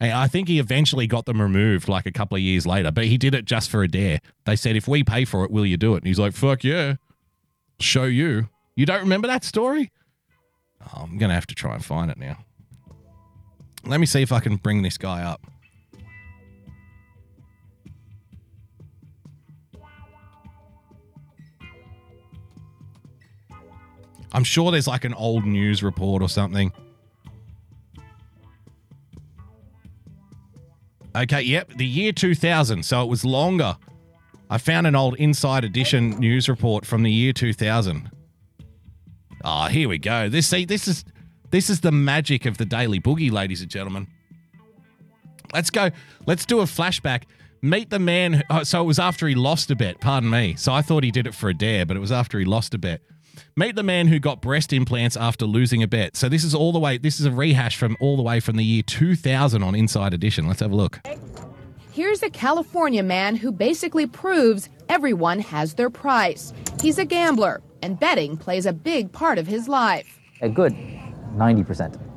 Speaker 2: And I think he eventually got them removed like a couple of years later, but he did it just for a dare. They said, if we pay for it, will you do it? And he's like, fuck yeah. Show you. You don't remember that story? Oh, I'm going to have to try and find it now. Let me see if I can bring this guy up. I'm sure there's like an old news report or something. Okay, yep, the year 2000, so it was longer. I found an old Inside Edition news report from the year 2000. Ah, oh, here we go. This see, this is this is the magic of the Daily Boogie, ladies and gentlemen. Let's go. Let's do a flashback. Meet the man. Oh, so it was after he lost a bet. Pardon me. So I thought he did it for a dare, but it was after he lost a bet. Meet the man who got breast implants after losing a bet. So this is all the way. This is a rehash from all the way from the year 2000 on Inside Edition. Let's have a look.
Speaker 8: Here's a California man who basically proves everyone has their price. He's a gambler, and betting plays a big part of his life.
Speaker 9: A good 90%.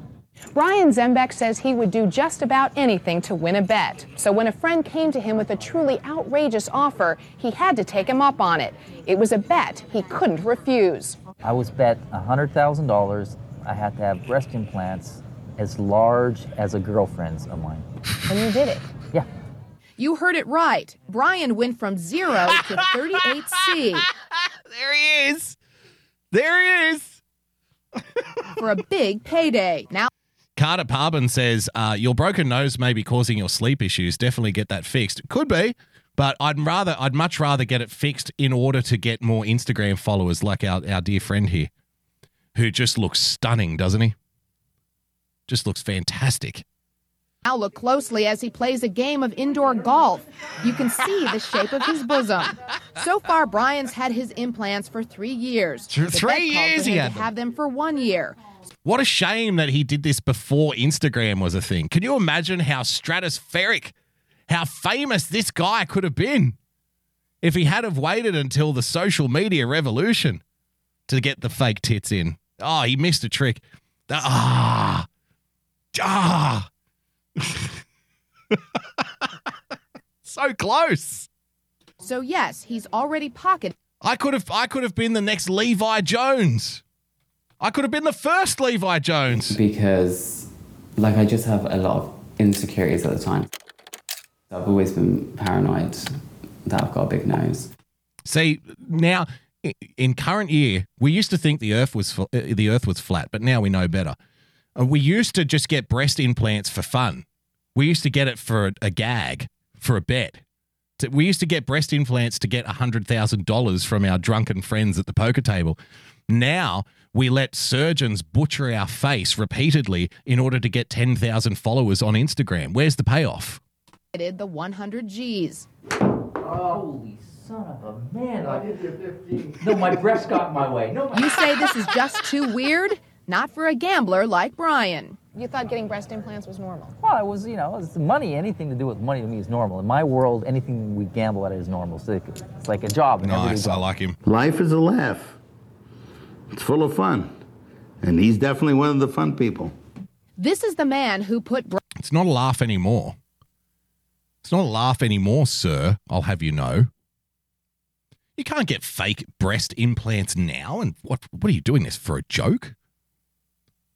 Speaker 10: Brian Zembic says he would do just about anything to win a bet. So when a friend came to him with a truly outrageous offer, he had to take him up on it. It was a bet he couldn't refuse.
Speaker 9: I was bet $100,000 I had to have breast implants as large as a girlfriend's of mine.
Speaker 10: And you did it.
Speaker 9: Yeah.
Speaker 8: You heard it right. Brian went from zero to 38C.
Speaker 2: there he is. There he is.
Speaker 8: for a big payday. Now,
Speaker 2: Carter Parbin says uh, your broken nose may be causing your sleep issues. Definitely get that fixed. Could be, but I'd rather, I'd much rather get it fixed in order to get more Instagram followers, like our our dear friend here, who just looks stunning, doesn't he? Just looks fantastic.
Speaker 8: Now look closely as he plays a game of indoor golf. You can see the shape of his bosom. So far, Brian's had his implants for three years.
Speaker 2: Three
Speaker 8: The bet called
Speaker 2: years he had
Speaker 8: to have them for one year.
Speaker 2: What a shame that he did this before Instagram was a thing. Can you imagine how stratospheric, how famous this guy could have been if he had have waited until the social media revolution to get the fake tits in? Oh, he missed a trick. Ah, ah, so close.
Speaker 8: So yes, he's already pocketed.
Speaker 2: I could have, I could have been the next Levi Jones. I could have been the first Levi Jones.
Speaker 4: because like I just have a lot of insecurities at the time. I've always been paranoid that I've got a big nose.
Speaker 2: See now, in current year, we used to think the Earth was fu- uh, the Earth was flat, but now we know better. We used to just get breast implants for fun. We used to get it for a, a gag, for a bet. We used to get breast implants to get hundred thousand dollars from our drunken friends at the poker table. Now we let surgeons butcher our face repeatedly in order to get ten thousand followers on Instagram. Where's the payoff?
Speaker 8: the 100 G's.
Speaker 9: Holy son of a man. I, no, my breast got in my way. No,
Speaker 8: You say this is just too weird? Not for a gambler like Brian.
Speaker 10: You thought getting breast implants was normal.
Speaker 9: Well, it was, you know, it's money. Anything to do with money to me is normal. In my world, anything we gamble at is normal. So it's like a job. an everyday
Speaker 2: Nice, I like him.
Speaker 11: Life is a laugh. It's full of fun. And he's definitely one of the fun people.
Speaker 8: This is the man who put Bri-
Speaker 2: It's not a laugh anymore. It's not a laugh anymore, sir. I'll have you know. You can't get fake breast implants now. And what? What are you doing this for a joke?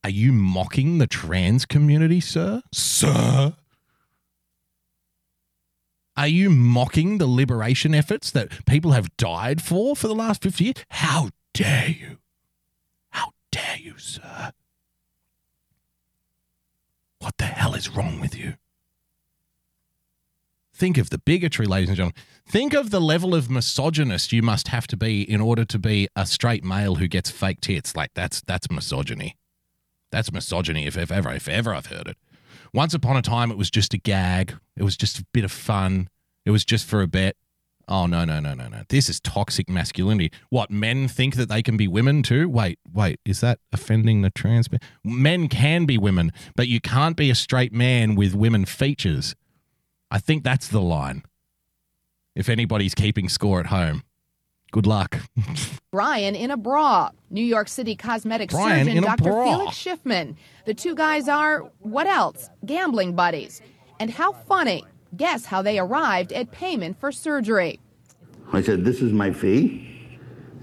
Speaker 2: Are you mocking the trans community, sir? Sir? Are you mocking the liberation efforts that people have died for for the last 50 years? How dare you? Dare you, sir? What the hell is wrong with you? Think of the bigotry, ladies and gentlemen. Think of the level of misogynist you must have to be in order to be a straight male who gets fake tits. Like that's that's misogyny. That's misogyny if, if ever if ever I've heard it. Once upon a time it was just a gag. It was just a bit of fun. It was just for a bet. Oh no, no, no, no, no. This is toxic masculinity. What men think that they can be women too? Wait, wait, is that offending the trans men? Men can be women, but you can't be a straight man with women features. I think that's the line. If anybody's keeping score at home, good luck.
Speaker 8: Brian in a bra. New York City cosmetic
Speaker 2: Brian
Speaker 8: surgeon Dr. Felix Schiffman. The two guys are, what else? Gambling buddies. And how funny. Guess how they arrived at payment for surgery.
Speaker 11: I said, This is my fee.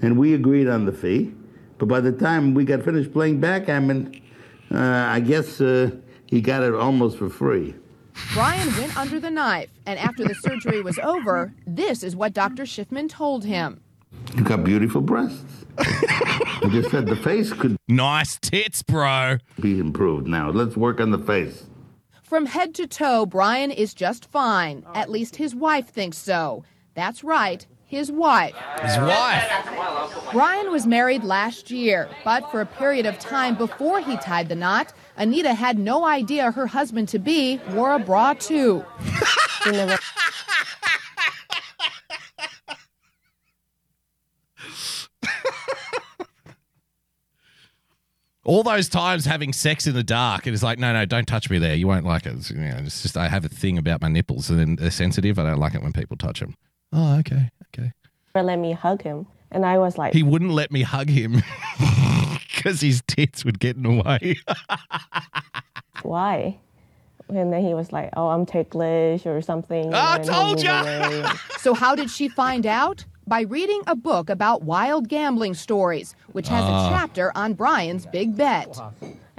Speaker 11: And we agreed on the fee. But by the time we got finished playing backgammon, uh, I guess uh, he got it almost for free.
Speaker 8: Brian went under the knife, and after the surgery was over, this is what Dr. Schiffman told him.
Speaker 11: You got beautiful breasts. I just said the face could
Speaker 2: nice tits, bro.
Speaker 11: Be improved. Now let's work on the face.
Speaker 8: From head to toe, Brian is just fine. Oh. At least his wife thinks so. That's right, his wife.
Speaker 2: His wife.
Speaker 8: Brian was married last year, but for a period of time before he tied the knot, Anita had no idea her husband to be wore a bra too.
Speaker 2: All those times having sex in the dark, and it's like, no, no, don't touch me there. You won't like it. It's, you know, it's just I have a thing about my nipples, and then they're sensitive. I don't like it when people touch them. Oh, okay, okay.
Speaker 12: Or let me hug him, and I was like,
Speaker 2: He wouldn't let me hug him because his tits would get in the way.
Speaker 12: why? And then he was like, oh, I'm ticklish or something.
Speaker 8: I
Speaker 12: and
Speaker 8: told
Speaker 12: move
Speaker 8: ya!
Speaker 12: away.
Speaker 8: So, how did she find out? By reading a book about wild gambling stories, which has
Speaker 2: Ah.
Speaker 8: a chapter on Brian's big bet.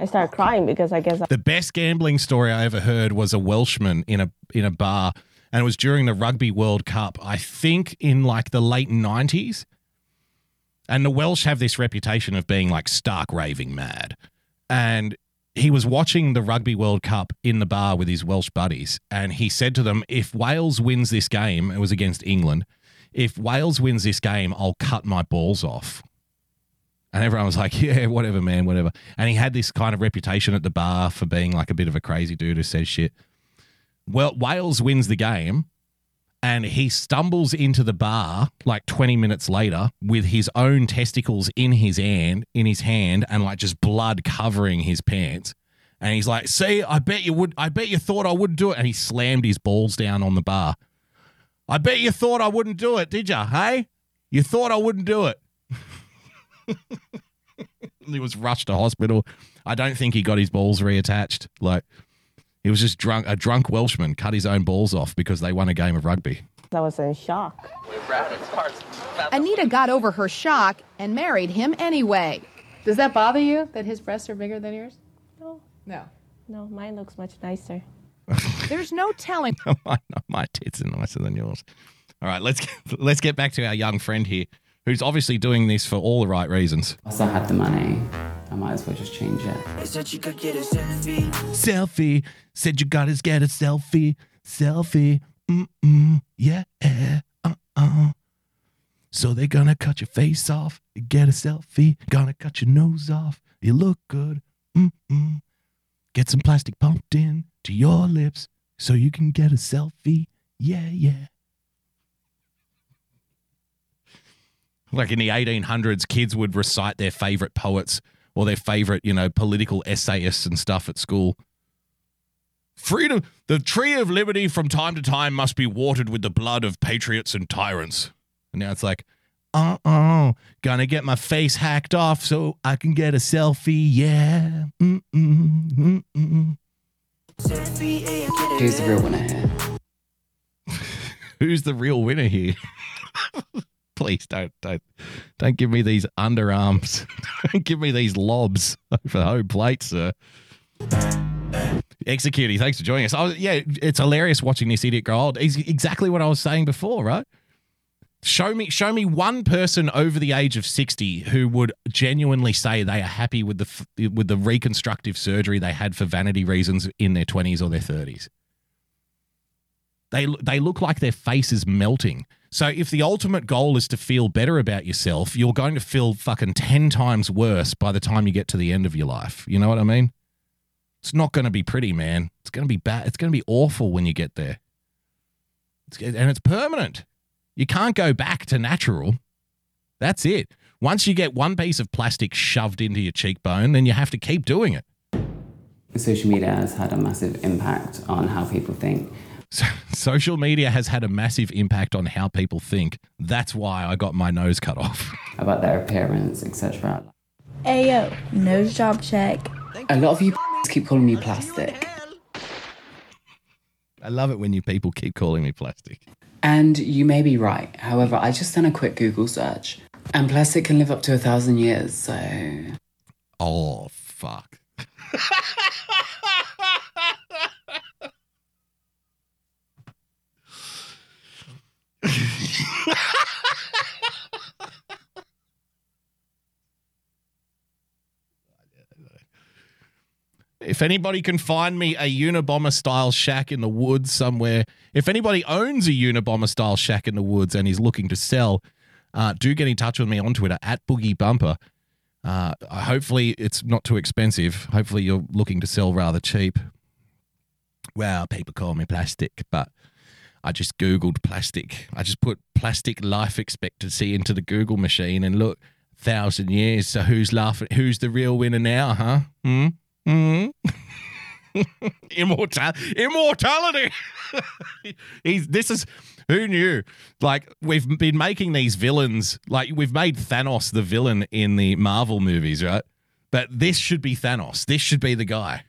Speaker 12: I started crying because I guess
Speaker 2: The best gambling story I ever heard was a Welshman in a in a bar, and it was during the Rugby World Cup. I think in like the late nineties. And the Welsh have this reputation of being like stark raving mad. And he was watching the Rugby World Cup in the bar with his Welsh buddies, and he said to them, "If Wales wins this game, it was against England. If Wales wins this game, I'll cut my balls off." And everyone was like, yeah, whatever, man, whatever. And he had this kind of reputation at the bar for being like a bit of a crazy dude who says shit. Well, Wales wins the game and he stumbles into the bar like 20 minutes later with his own testicles in his hand, in his hand and like just blood covering his pants. And he's like, "See, I bet you would I bet you thought I wouldn't do it." And he slammed his balls down on the bar. I bet you thought I wouldn't do it, did you? Hey? You thought I wouldn't do it. he was rushed to hospital. I don't think he got his balls reattached. Like he was just drunk. A drunk Welshman cut his own balls off because they won a game of rugby.
Speaker 12: I was in shock.
Speaker 8: Anita got over her shock and married him anyway.
Speaker 10: Does that bother you that his breasts are bigger than yours?
Speaker 12: No.
Speaker 10: No.
Speaker 12: No, mine looks much nicer.
Speaker 8: There's no telling.
Speaker 2: my, my tits are nicer than yours. All right, let's get, let's get back to our young friend here, who's obviously doing this for all the right reasons.
Speaker 4: Once I had the money, I might as well just change it.
Speaker 13: I said you could get a selfie.
Speaker 2: Selfie said you gotta get a selfie, selfie. Mm-mm, yeah, uh-uh. So they're gonna cut your face off, get a selfie. Gonna cut your nose off, you look good. Mm-mm. Get some plastic pumped in to your lips so you can get a selfie. Yeah, yeah. Like in the 1800s, kids would recite their favorite poets or their favorite, you know, political essayists and stuff at school. Freedom, the tree of liberty from time to time must be watered with the blood of patriots and tyrants. And now it's like, uh uh gonna get my face hacked off so I can get a selfie. Yeah. Mm-mm, mm-mm.
Speaker 4: Who's the real winner here?
Speaker 2: Who's the real winner here? Please don't don't don't give me these underarms. don't give me these lobs for the home plate, sir. Executing, thanks for joining us. I was, yeah, it's hilarious watching this idiot grow old. It's exactly what I was saying before, right? Show me, show me one person over the age of sixty who would genuinely say they are happy with the with the reconstructive surgery they had for vanity reasons in their twenties or their thirties. They they look like their face is melting. So if the ultimate goal is to feel better about yourself, you're going to feel fucking 10 times worse by the time you get to the end of your life. You know what I mean? It's not going to be pretty, man. It's going to be bad. It's going to be awful when you get there. It's, and it's permanent. You can't go back to natural. That's it. Once you get one piece of plastic shoved into your cheekbone, then you have to keep doing it.
Speaker 4: Social media has had a massive impact on how people think.
Speaker 2: So, social media has had a massive impact on how people think. That's why I got my nose cut off.
Speaker 4: about their appearance, etc.
Speaker 14: Ayo, nose job check.
Speaker 4: A lot of you keep calling me plastic.
Speaker 2: I love it when you people keep calling me plastic.
Speaker 4: And you may be right. However, I just done a quick Google search, and plastic can live up to a thousand years, so.
Speaker 2: Oh, fuck. If anybody can find me a Unabomber style shack in the woods somewhere, if anybody owns a Unabomber style shack in the woods and is looking to sell, uh, do get in touch with me on Twitter at Boogie Bumper. Uh, hopefully, it's not too expensive. Hopefully, you're looking to sell rather cheap. Well, people call me plastic, but I just Googled plastic. I just put plastic life expectancy into the Google machine, and look, thousand years. So who's laughing? Who's the real winner now, huh? Hmm? Hmm? Immortal immortality. He's this is who knew? Like we've been making these villains like we've made Thanos the villain in the Marvel movies, right? But this should be Thanos. This should be the guy.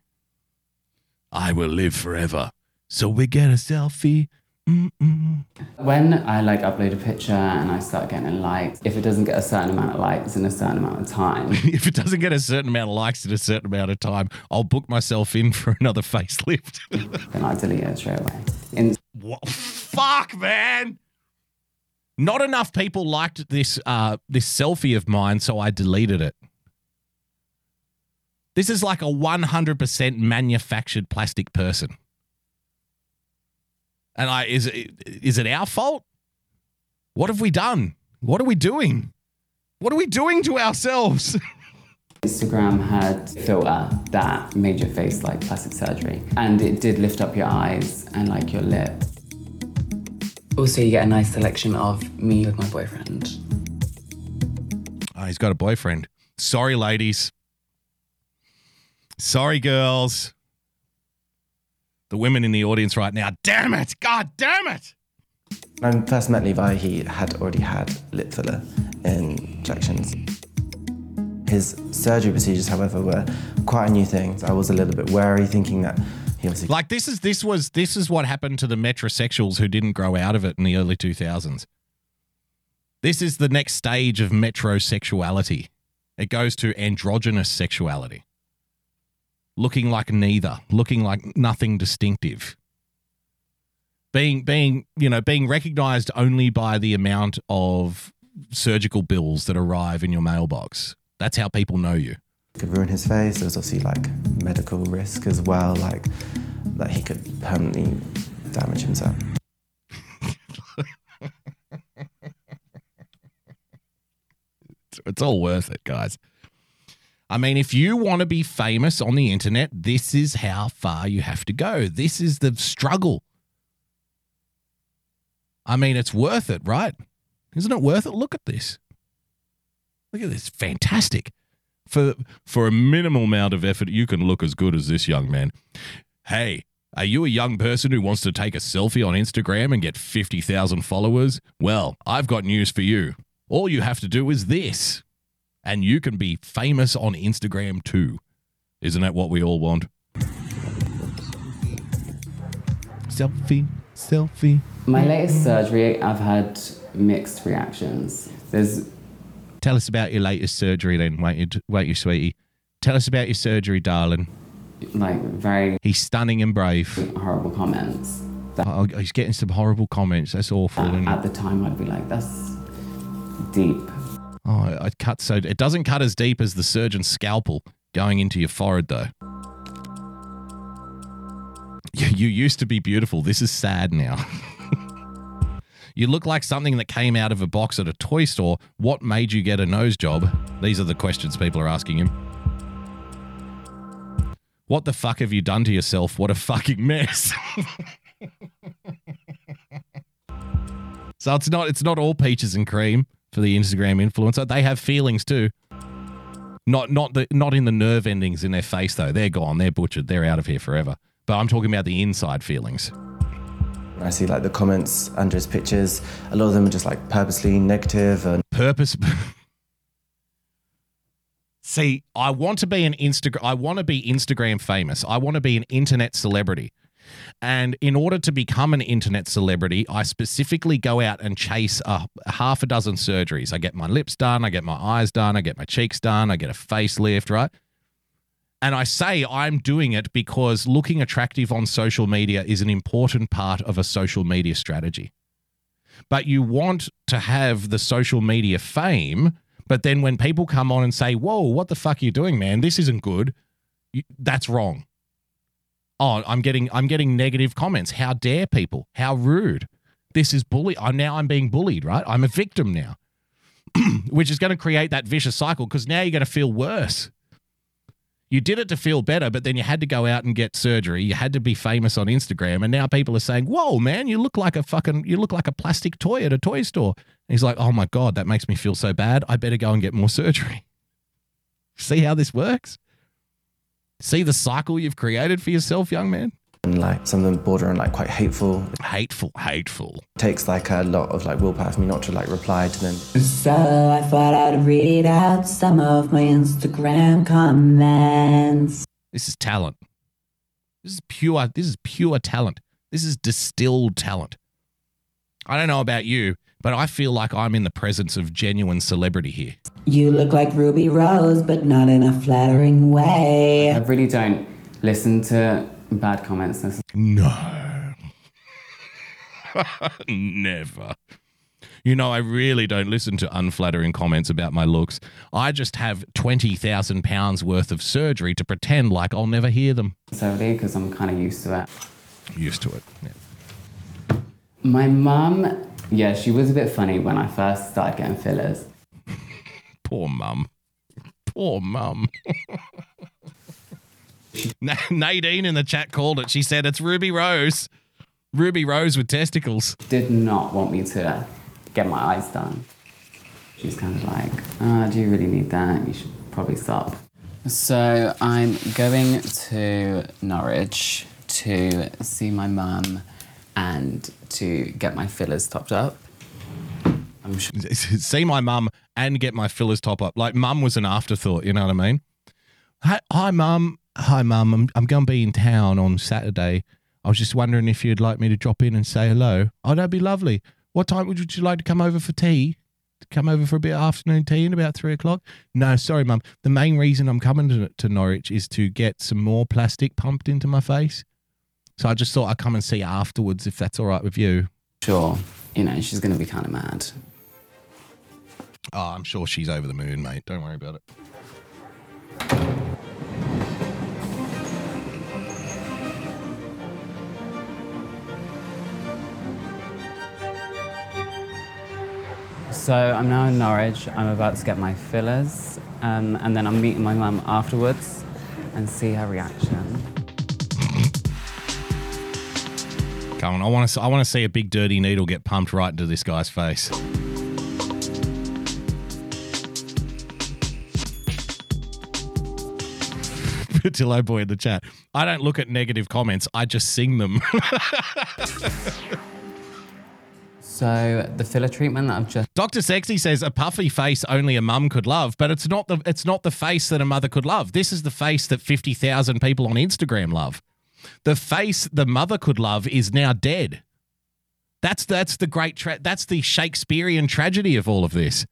Speaker 2: I will live forever. So we get a selfie. Mm-mm.
Speaker 4: When I like upload a picture and I start getting likes, if it doesn't get a certain amount of likes in a certain amount of time,
Speaker 2: if it doesn't get a certain amount of likes in a certain amount of time, I'll book myself in for another facelift.
Speaker 4: then I delete it straight away. In-
Speaker 2: what? Fuck, man. Not enough people liked this uh, this selfie of mine, so I deleted it. This is like a 100% manufactured plastic person. And I is it, is it our fault? What have we done? What are we doing? What are we doing to ourselves?
Speaker 4: Instagram had filter that made your face like plastic surgery, and it did lift up your eyes and like your lips. Also, you get a nice selection of me with my boyfriend.
Speaker 2: Oh, he's got a boyfriend. Sorry, ladies. Sorry, girls. The women in the audience right now. Damn it! God damn it!
Speaker 15: When I first met Levi, he had already had lip filler injections. His surgery procedures, however, were quite a new thing. So I was a little bit wary, thinking that he obviously
Speaker 2: Like this is this was this is what happened to the metrosexuals who didn't grow out of it in the early 2000s. This is the next stage of metrosexuality. It goes to androgynous sexuality. Looking like neither, looking like nothing distinctive. Being being, you know, being recognized only by the amount of surgical bills that arrive in your mailbox. That's how people know you.
Speaker 15: could ruin his face. There was obviously like medical risk as well, like that he could permanently damage himself.
Speaker 2: It's all worth it, guys. I mean, if you want to be famous on the internet, this is how far you have to go. This is the struggle. I mean, it's worth it, right? Isn't it worth it? Look at this. Look at this. Fantastic. For for a minimal amount of effort, you can look as good as this young man. Hey, are you a young person who wants to take a selfie on Instagram and get 50,000 followers? Well, I've got news for you. All you have to do is this, and you can be famous on Instagram too. Isn't that what we all want? Selfie, selfie.
Speaker 4: My latest surgery, I've had mixed reactions. There's
Speaker 2: Tell us about your latest surgery then, wait you, wait you, sweetie. Tell us about your surgery, darling.
Speaker 4: like very
Speaker 2: He's stunning and brave.
Speaker 4: horrible comments. That
Speaker 2: Oh, he's getting some horrible comments. That's awful. isn't
Speaker 4: at the time I'd be like, that's deep.
Speaker 2: Oh, it cuts so it doesn't cut as deep as the surgeon's scalpel going into your forehead, though. You, you used to be beautiful. This is sad now. you look like something that came out of a box at a toy store. What made you get a nose job? These are the questions people are asking him. What the fuck have you done to yourself? What a fucking mess. so it's not it's not all peaches and cream for the Instagram influencer. They have feelings too. Not not the not in the nerve endings in their face though. They're gone. They're butchered. They're out of here forever. But I'm talking about the inside feelings.
Speaker 15: I see like the comments under his pictures. A lot of them are just like purposely negative and
Speaker 2: Purpose. See, I want to be an Instagram. I want to be Instagram famous. I want to be an internet celebrity. And in order to become an internet celebrity, I specifically go out and chase a, a half a dozen surgeries. I get my lips done, I get my eyes done, I get my cheeks done, I get a facelift, right? And I say I'm doing it because looking attractive on social media is an important part of a social media strategy. But you want to have the social media fame, but then when people come on and say, "Whoa, what the fuck are you doing, man? This isn't good." That's wrong. Oh, I'm getting I'm getting negative comments. How dare people? How rude. This is bully. I'm now I'm being bullied, right? I'm a victim now. Which is going to create that vicious cycle because now you're going to feel worse. You did it to feel better, but then you had to go out and get surgery. You had to be famous on Instagram, and now people are saying, "Whoa, man, you look like a fucking you look like a plastic toy at a toy store." And he's like, "Oh my god, that makes me feel so bad. I better go and get more surgery." See how this works? See the cycle you've created for yourself, young man?
Speaker 15: And like some of them border on like quite hateful.
Speaker 2: Hateful, hateful.
Speaker 15: Takes like a lot of like willpower for me not to like reply to them.
Speaker 16: So I thought I'd read out some of my Instagram comments.
Speaker 2: This is talent. This is pure. This is pure talent. This is distilled talent. I don't know about you, but I feel like I'm in the presence of genuine celebrity here.
Speaker 16: You look like Ruby Rose, but not in a flattering way.
Speaker 4: I really don't listen to bad comments.
Speaker 2: No. Never. You know, I really don't listen to unflattering comments about my looks. I just have 20,000 pounds worth of surgery to pretend like I'll never hear them.
Speaker 4: Solely because I'm kind of used to it.
Speaker 2: Used to it. Yeah.
Speaker 4: My mum, yeah, she was a bit funny when I first started getting fillers.
Speaker 2: Poor mum. Poor mum. Na- Nadine in the chat called it. She said it's Ruby Rose. Ruby Rose with testicles.
Speaker 4: Did not want me to get my eyes done. She's kind of like, ah, do you really need that? You should probably stop. So I'm going to Norwich to see my mum and to get my fillers topped up. I'm sure.
Speaker 2: See my mum and get my fillers top up. Like mum was an afterthought, you know what I mean? Hi, hi mum. Hi mum. I'm, I'm going to be in town on Saturday. I was just wondering if you'd like me to drop in and say hello. Oh, that'd be lovely. What time would you like to come over for tea? Come over for a bit of afternoon tea in about three o'clock? No, sorry, mum. The main reason I'm coming to, to Norwich is to get some more plastic pumped into my face. So I just thought I'd come and see you afterwards if that's all right with you.
Speaker 4: Sure. You know, she's going to be kind of mad.
Speaker 2: Oh, I'm sure she's over the moon, mate. Don't worry about it.
Speaker 4: So I'm now in Norwich. I'm about to get my fillers, um, and then I'm meeting my mum afterwards and see her reaction.
Speaker 2: I want to. I want to see a big dirty needle get pumped right into this guy's face. Patillo boy in the chat. I don't look at negative comments. I just sing them.
Speaker 4: So the filler treatment that I've just
Speaker 2: Dr. Sexy says a puffy face only a mum could love, but it's not the it's not the face that a mother could love. This is the face that 50,000 people on Instagram love. The face the mother could love is now dead. That's that's the great tra- that's the Shakespearean tragedy of all of this.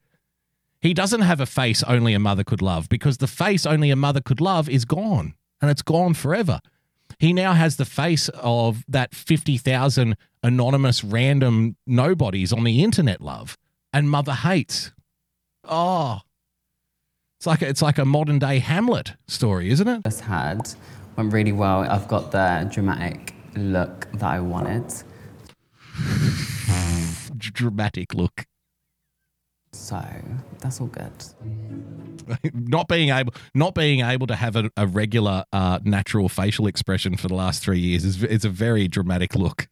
Speaker 2: He doesn't have a face only a mother could love because the face only a mother could love is gone and it's gone forever. He now has the face of that 50,000 anonymous random nobodies on the internet love and mother hates. Oh. It's like a, it's like a modern day Hamlet story, isn't it?
Speaker 4: just had went really well. I've got the dramatic look that I wanted.
Speaker 2: Dramatic look.
Speaker 4: So that's all good.
Speaker 2: not being able not being able to have a, a regular uh, natural facial expression for the last three years is is a very dramatic look.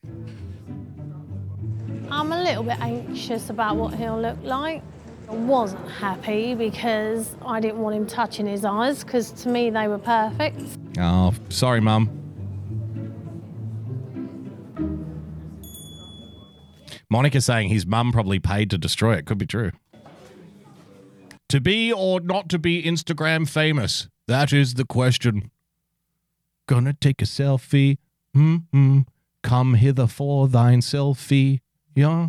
Speaker 5: I'm a little bit anxious about what he'll look like. I wasn't happy because I didn't want him touching his eyes because to me they were perfect.
Speaker 2: Oh, sorry, mum. Monica's saying his mum probably paid to destroy it. Could be true. To be or not to be Instagram famous? That is the question. Gonna take a selfie. Hmm. Come hither for thine selfie. Yeah.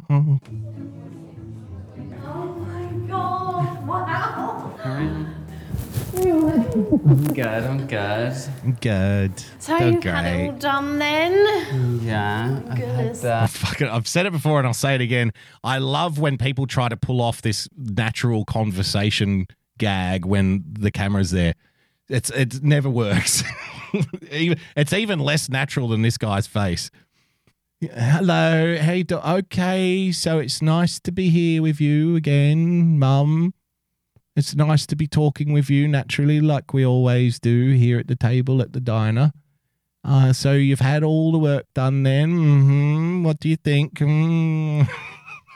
Speaker 4: I'm good. I'm good.
Speaker 2: Good.
Speaker 5: So
Speaker 2: Go
Speaker 5: you had it all done then?
Speaker 4: Yeah. I've had
Speaker 5: Good.
Speaker 4: the- uh,
Speaker 2: Fuck it. I've said it before and I'll say it again. I love when people try to pull off this natural conversation gag when the camera's there. It's it never works. even, it's even less natural than this guy's face. Hello, hey, do- okay. So it's nice to be here with you again, Mum. It's nice to be talking with you naturally, like we always do here at the table at the diner. Uh, so you've had all the work done then. hmm What do you think? Mm.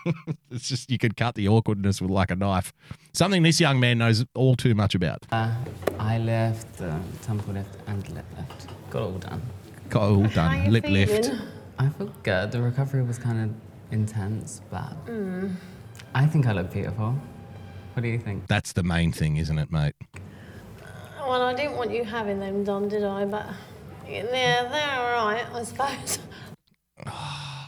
Speaker 2: it's just you could cut the awkwardness with like a knife. Something this young man knows all too much about.
Speaker 4: Uh, eye lift, uh, temple lift, and lip lift. Got it all done.
Speaker 2: Got it all done. Lip lift.
Speaker 4: I feel good. The recovery was kind of intense, but
Speaker 5: Mm.
Speaker 4: I think I look beautiful. What do you think?
Speaker 2: That's the main thing, isn't it, mate?
Speaker 5: Well, I didn't want you having them done, did I? But yeah, they're all right, I suppose.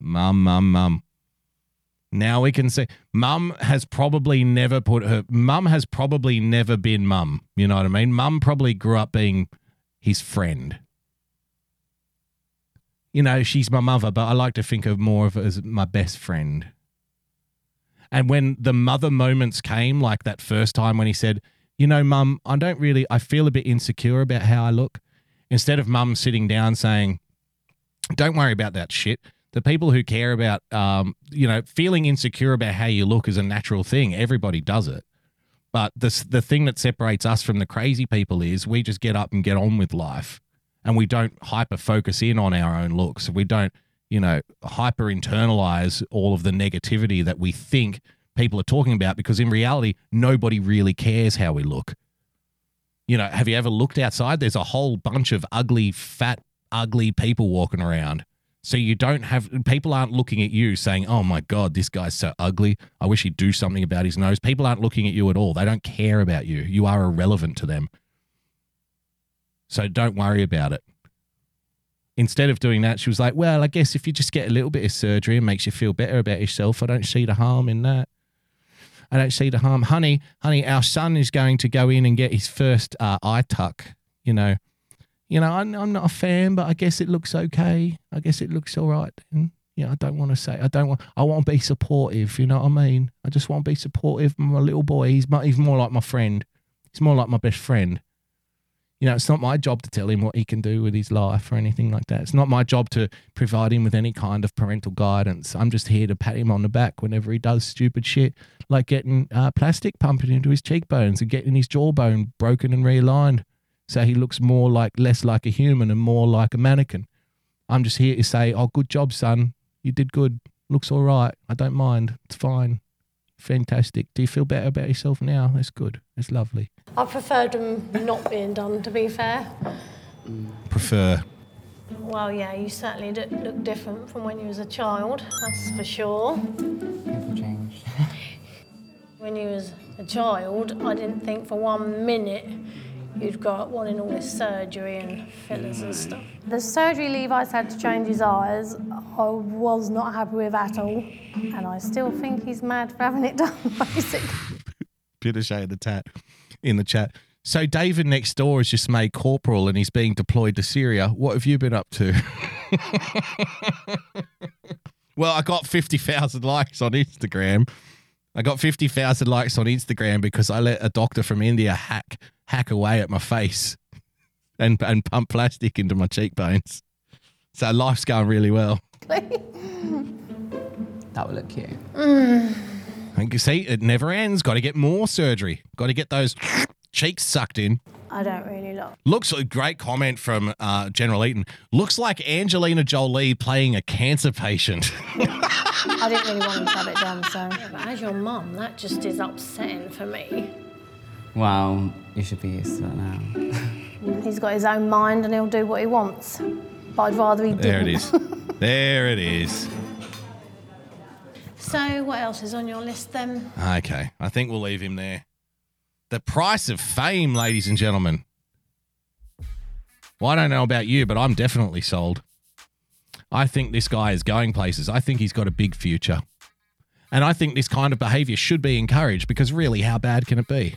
Speaker 2: Mum, mum, mum. Now we can say mum has probably never put her mum has probably never been mum. You know what I mean? Mum probably grew up being his friend. You know, she's my mother, but I like to think of more of as my best friend. And when the mother moments came, like that first time when he said, You know, mum, I don't really, I feel a bit insecure about how I look. Instead of mum sitting down saying, Don't worry about that shit. The people who care about, um, you know, feeling insecure about how you look is a natural thing. Everybody does it. But the, the thing that separates us from the crazy people is we just get up and get on with life and we don't hyper focus in on our own looks. We don't, you know, hyper internalize all of the negativity that we think people are talking about because in reality, nobody really cares how we look. You know, have you ever looked outside? There's a whole bunch of ugly, fat, ugly people walking around. So you don't have people aren't looking at you saying, "Oh my god, this guy's so ugly. I wish he'd do something about his nose." People aren't looking at you at all. They don't care about you. You are irrelevant to them. So don't worry about it. Instead of doing that, she was like, Well, I guess if you just get a little bit of surgery and makes you feel better about yourself, I don't see the harm in that. I don't see the harm. Honey, honey, our son is going to go in and get his first uh, eye tuck. You know, you know, I'm, I'm not a fan, but I guess it looks okay. I guess it looks all right. And, yeah, I don't want to say, I don't want, I want to be supportive. You know what I mean? I just want to be supportive. My little boy, he's, my, he's more like my friend. He's more like my best friend you know, it's not my job to tell him what he can do with his life or anything like that. It's not my job to provide him with any kind of parental guidance. I'm just here to pat him on the back whenever he does stupid shit, like getting uh, plastic pumped into his cheekbones and getting his jawbone broken and realigned so he looks more like less like a human and more like a mannequin. I'm just here to say, oh, good job, son. You did good. Looks all right. I don't mind. It's fine. Fantastic. Do you feel better about yourself now? That's good. That's lovely.
Speaker 5: I preferred them not being done, to be fair.
Speaker 2: Prefer.
Speaker 5: Well, yeah, you certainly d- look different from when you was a child, that's for sure.
Speaker 4: People change.
Speaker 5: When you was a child, I didn't think for one minute you'd got up wanting all this surgery and fillers and stuff. The surgery Levi's had to change his eyes, I was not happy with at all. And I still think he's mad for having it done, basically.
Speaker 2: Pinochet in the tat in the chat. So David next door has just made corporal and he's being deployed to Syria. What have you been up to? well, I got fifty thousand likes on Instagram. I got fifty thousand likes on Instagram because I let a doctor from India hack hack away at my face and and pump plastic into my cheekbones. So life's going really well.
Speaker 4: That would look cute.
Speaker 2: And you see, it never ends. Got to get more surgery. Got to get those cheeks sucked in.
Speaker 5: I don't really look.
Speaker 2: Looks a great comment from uh, General Eaton. Looks like Angelina Jolie playing a cancer patient.
Speaker 5: I didn't really want him to have it done, so. Yeah, but as your mum, that just is upsetting for me.
Speaker 4: Well, you should be used to it now.
Speaker 5: He's got his own mind and he'll do what he wants. But I'd rather he didn't.
Speaker 2: there it is. There it is.
Speaker 5: So, what else is on your list then?
Speaker 2: Okay, I think we'll leave him there. The price of fame, ladies and gentlemen. Well, I don't know about you, but I'm definitely sold. I think this guy is going places. I think he's got a big future. And I think this kind of behavior should be encouraged because really, how bad can it be?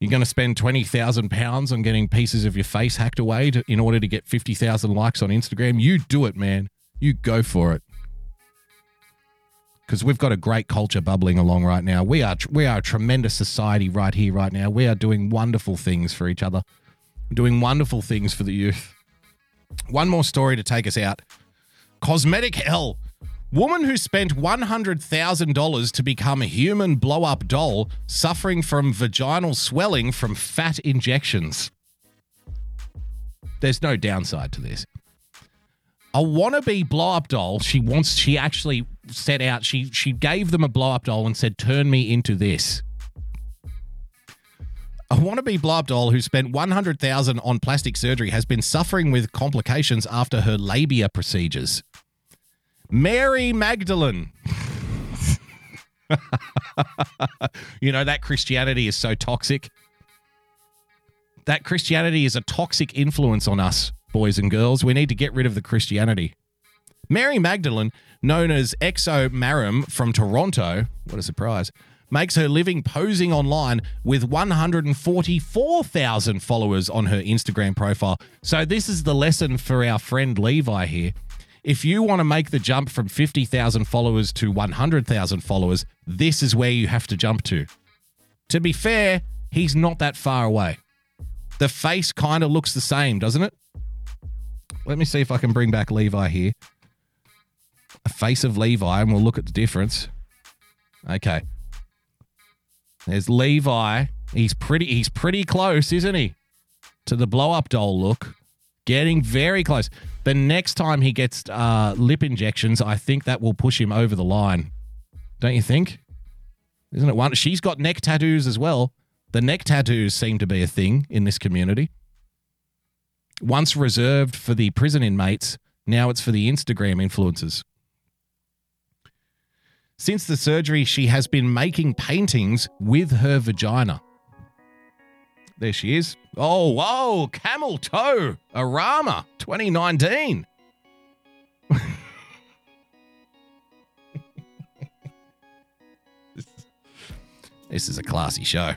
Speaker 2: You're going to spend £20,000 on getting pieces of your face hacked away to, in order to get 50,000 likes on Instagram? You do it, man. You go for it. Because we've got a great culture bubbling along right now. We are we are a tremendous society right here, right now. We are doing wonderful things for each other, doing wonderful things for the youth. One more story to take us out. Cosmetic hell. Woman who spent $100,000 to become a human blow up doll suffering from vaginal swelling from fat injections. There's no downside to this. A wannabe blow up doll, she wants, she actually set out, she, she gave them a blow up doll and said, Turn me into this. A wannabe blow up doll who spent 100000 on plastic surgery has been suffering with complications after her labia procedures. Mary Magdalene. you know, that Christianity is so toxic. That Christianity is a toxic influence on us, boys and girls. We need to get rid of the Christianity. Mary Magdalene, known as Exo Marum from Toronto, what a surprise, makes her living posing online with 144,000 followers on her Instagram profile. So, this is the lesson for our friend Levi here. If you want to make the jump from 50,000 followers to 100,000 followers, this is where you have to jump to. To be fair, he's not that far away. The face kind of looks the same, doesn't it? Let me see if I can bring back Levi here. A face of Levi, and we'll look at the difference. Okay. There's Levi. He's pretty he's pretty close, isn't he? To the blow up doll look. Getting very close. The next time he gets uh, lip injections, I think that will push him over the line. Don't you think? Isn't it one? She's got neck tattoos as well. The neck tattoos seem to be a thing in this community. Once reserved for the prison inmates, now it's for the Instagram influencers. Since the surgery, she has been making paintings with her vagina. There she is. Oh, whoa, camel toe, Arama 2019. this is a classy show.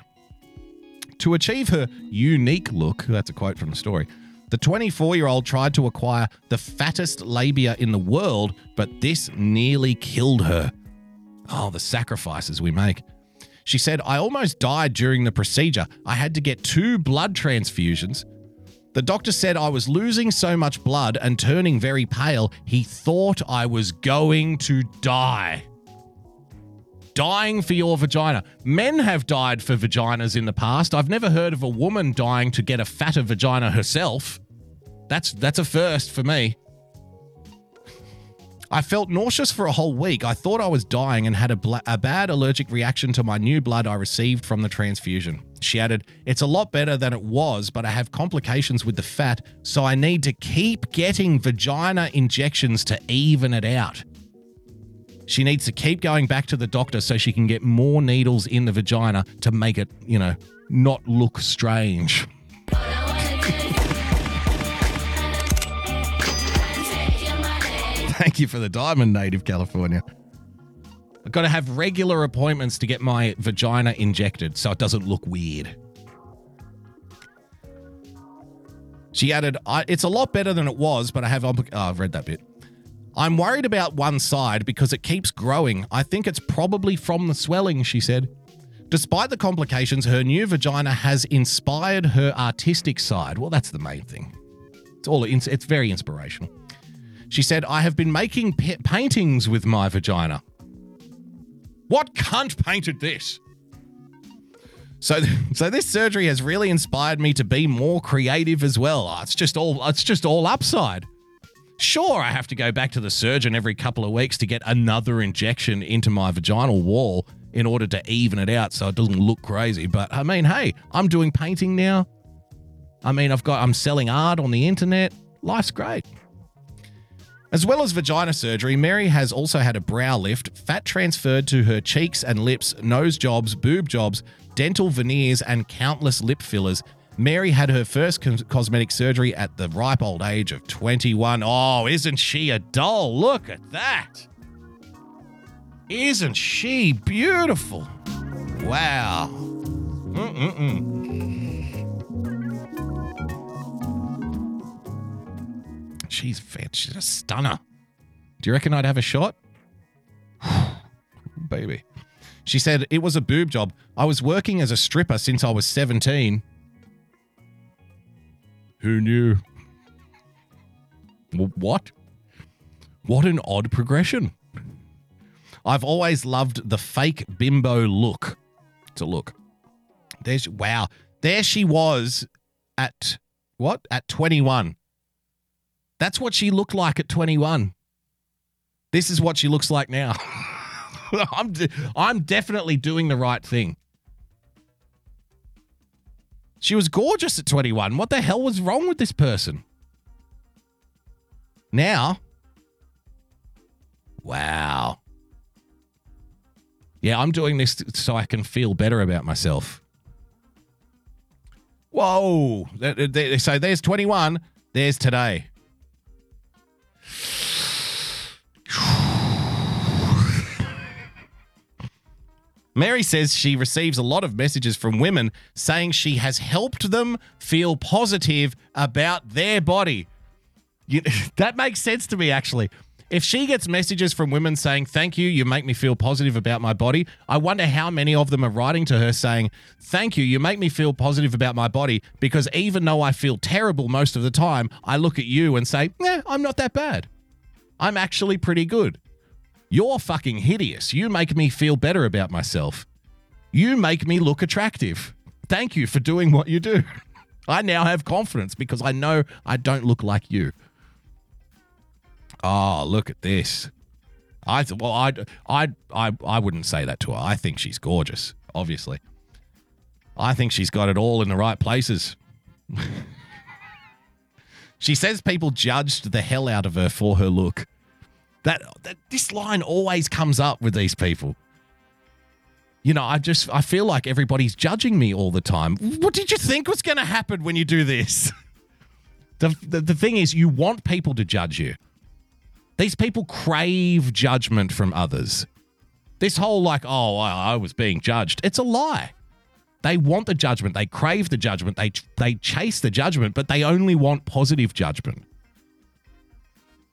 Speaker 2: To achieve her unique look, that's a quote from the story, the 24 year old tried to acquire the fattest labia in the world, but this nearly killed her. Oh, the sacrifices we make. She said, I almost died during the procedure. I had to get two blood transfusions. The doctor said I was losing so much blood and turning very pale, he thought I was going to die. Dying for your vagina. Men have died for vaginas in the past. I've never heard of a woman dying to get a fatter vagina herself. That's that's a first for me. I felt nauseous for a whole week. I thought I was dying and had a, a bad allergic reaction to my new blood I received from the transfusion. She added, It's a lot better than it was, but I have complications with the fat, so I need to keep getting vagina injections to even it out. She needs to keep going back to the doctor so she can get more needles in the vagina to make it, you know, not look strange. Thank you for the diamond, native California. I've got to have regular appointments to get my vagina injected so it doesn't look weird. She added, It's a lot better than it was, but I have. Oh, I've read that bit. I'm worried about one side because it keeps growing. I think it's probably from the swelling, she said. Despite the complications, her new vagina has inspired her artistic side. Well, that's the main thing. It's all it's very inspirational. She said, I have been making pa- paintings with my vagina. What cunt painted this? So, so this surgery has really inspired me to be more creative as well. Oh, it's just all it's just all upside. Sure, I have to go back to the surgeon every couple of weeks to get another injection into my vaginal wall in order to even it out so it doesn't look crazy. But I mean, hey, I'm doing painting now. I mean, I've got I'm selling art on the internet. Life's great. As well as vagina surgery, Mary has also had a brow lift, fat transferred to her cheeks and lips, nose jobs, boob jobs, dental veneers, and countless lip fillers. Mary had her first cos- cosmetic surgery at the ripe old age of 21. Oh, isn't she a doll? Look at that. Isn't she beautiful? Wow. Mm-mm-mm. She's fan- she's a stunner. Do you reckon I'd have a shot? Baby. She said it was a boob job. I was working as a stripper since I was 17. Who knew? What? What an odd progression. I've always loved the fake bimbo look. It's a look. There's wow. There she was at what? At 21. That's what she looked like at 21. This is what she looks like now. I'm de- I'm definitely doing the right thing. She was gorgeous at 21. What the hell was wrong with this person? Now, wow. Yeah, I'm doing this so I can feel better about myself. Whoa. So there's 21. There's today. Mary says she receives a lot of messages from women saying she has helped them feel positive about their body. You, that makes sense to me, actually. If she gets messages from women saying, Thank you, you make me feel positive about my body, I wonder how many of them are writing to her saying, Thank you, you make me feel positive about my body because even though I feel terrible most of the time, I look at you and say, Yeah, I'm not that bad. I'm actually pretty good. You're fucking hideous. You make me feel better about myself. You make me look attractive. Thank you for doing what you do. I now have confidence because I know I don't look like you. Oh, look at this. I well, I I I I wouldn't say that to her. I think she's gorgeous. Obviously, I think she's got it all in the right places. she says people judged the hell out of her for her look. That, that this line always comes up with these people. You know, I just I feel like everybody's judging me all the time. What did you think was going to happen when you do this? The, the the thing is, you want people to judge you. These people crave judgment from others. This whole like, oh, I, I was being judged. It's a lie. They want the judgment. They crave the judgment. They they chase the judgment, but they only want positive judgment.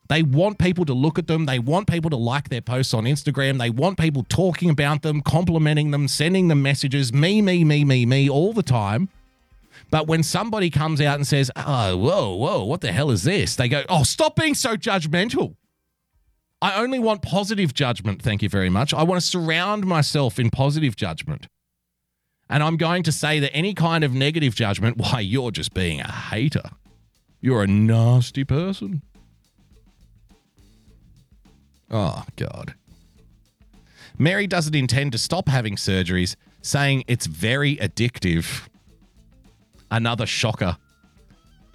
Speaker 2: They want people to look at them. They want people to like their posts on Instagram. They want people talking about them, complimenting them, sending them messages, me, me, me, me, me, all the time. But when somebody comes out and says, oh, whoa, whoa, what the hell is this? They go, oh, stop being so judgmental. I only want positive judgment. Thank you very much. I want to surround myself in positive judgment. And I'm going to say that any kind of negative judgment, why, you're just being a hater. You're a nasty person. Oh, God. Mary doesn't intend to stop having surgeries, saying it's very addictive. Another shocker.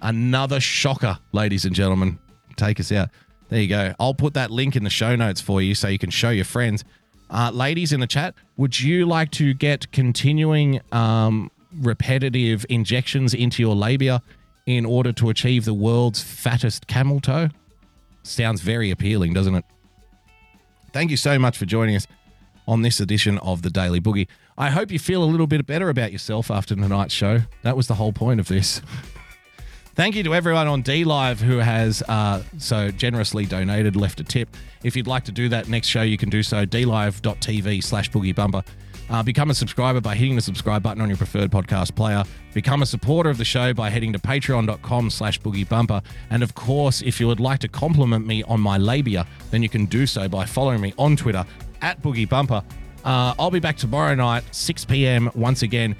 Speaker 2: Another shocker, ladies and gentlemen. Take us out. There you go. I'll put that link in the show notes for you so you can show your friends. Uh, ladies in the chat, would you like to get continuing um, repetitive injections into your labia in order to achieve the world's fattest camel toe? Sounds very appealing, doesn't it? Thank you so much for joining us on this edition of the Daily Boogie. I hope you feel a little bit better about yourself after tonight's show. That was the whole point of this. Thank you to everyone on DLive who has uh, so generously donated, left a tip. If you'd like to do that next show, you can do so. dlive.tv slash boogie bumper. Uh, become a subscriber by hitting the subscribe button on your preferred podcast player. Become a supporter of the show by heading to patreon.com slash boogie bumper. And of course, if you would like to compliment me on my labia, then you can do so by following me on Twitter at boogiebumper. Uh, I'll be back tomorrow night, 6 p.m. once again.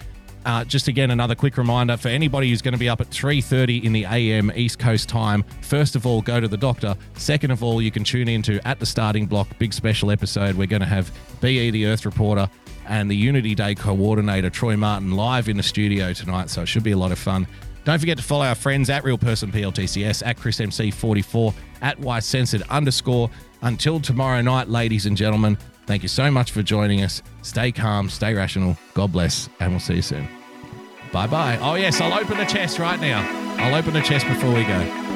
Speaker 2: Uh, just again, another quick reminder for anybody who's going to be up at 3.30 in the AM East Coast time. First of all, go to the doctor. Second of all, you can tune into At the Starting Block, big special episode. We're going to have BE, the Earth Reporter, and the Unity Day coordinator, Troy Martin, live in the studio tonight. So it should be a lot of fun. Don't forget to follow our friends at Real Person PLTCS, at ChrisMC44, at YCensored underscore. Until tomorrow night, ladies and gentlemen, thank you so much for joining us. Stay calm, stay rational. God bless, and we'll see you soon. Bye bye. Oh, yes, I'll open the chest right now. I'll open the chest before we go.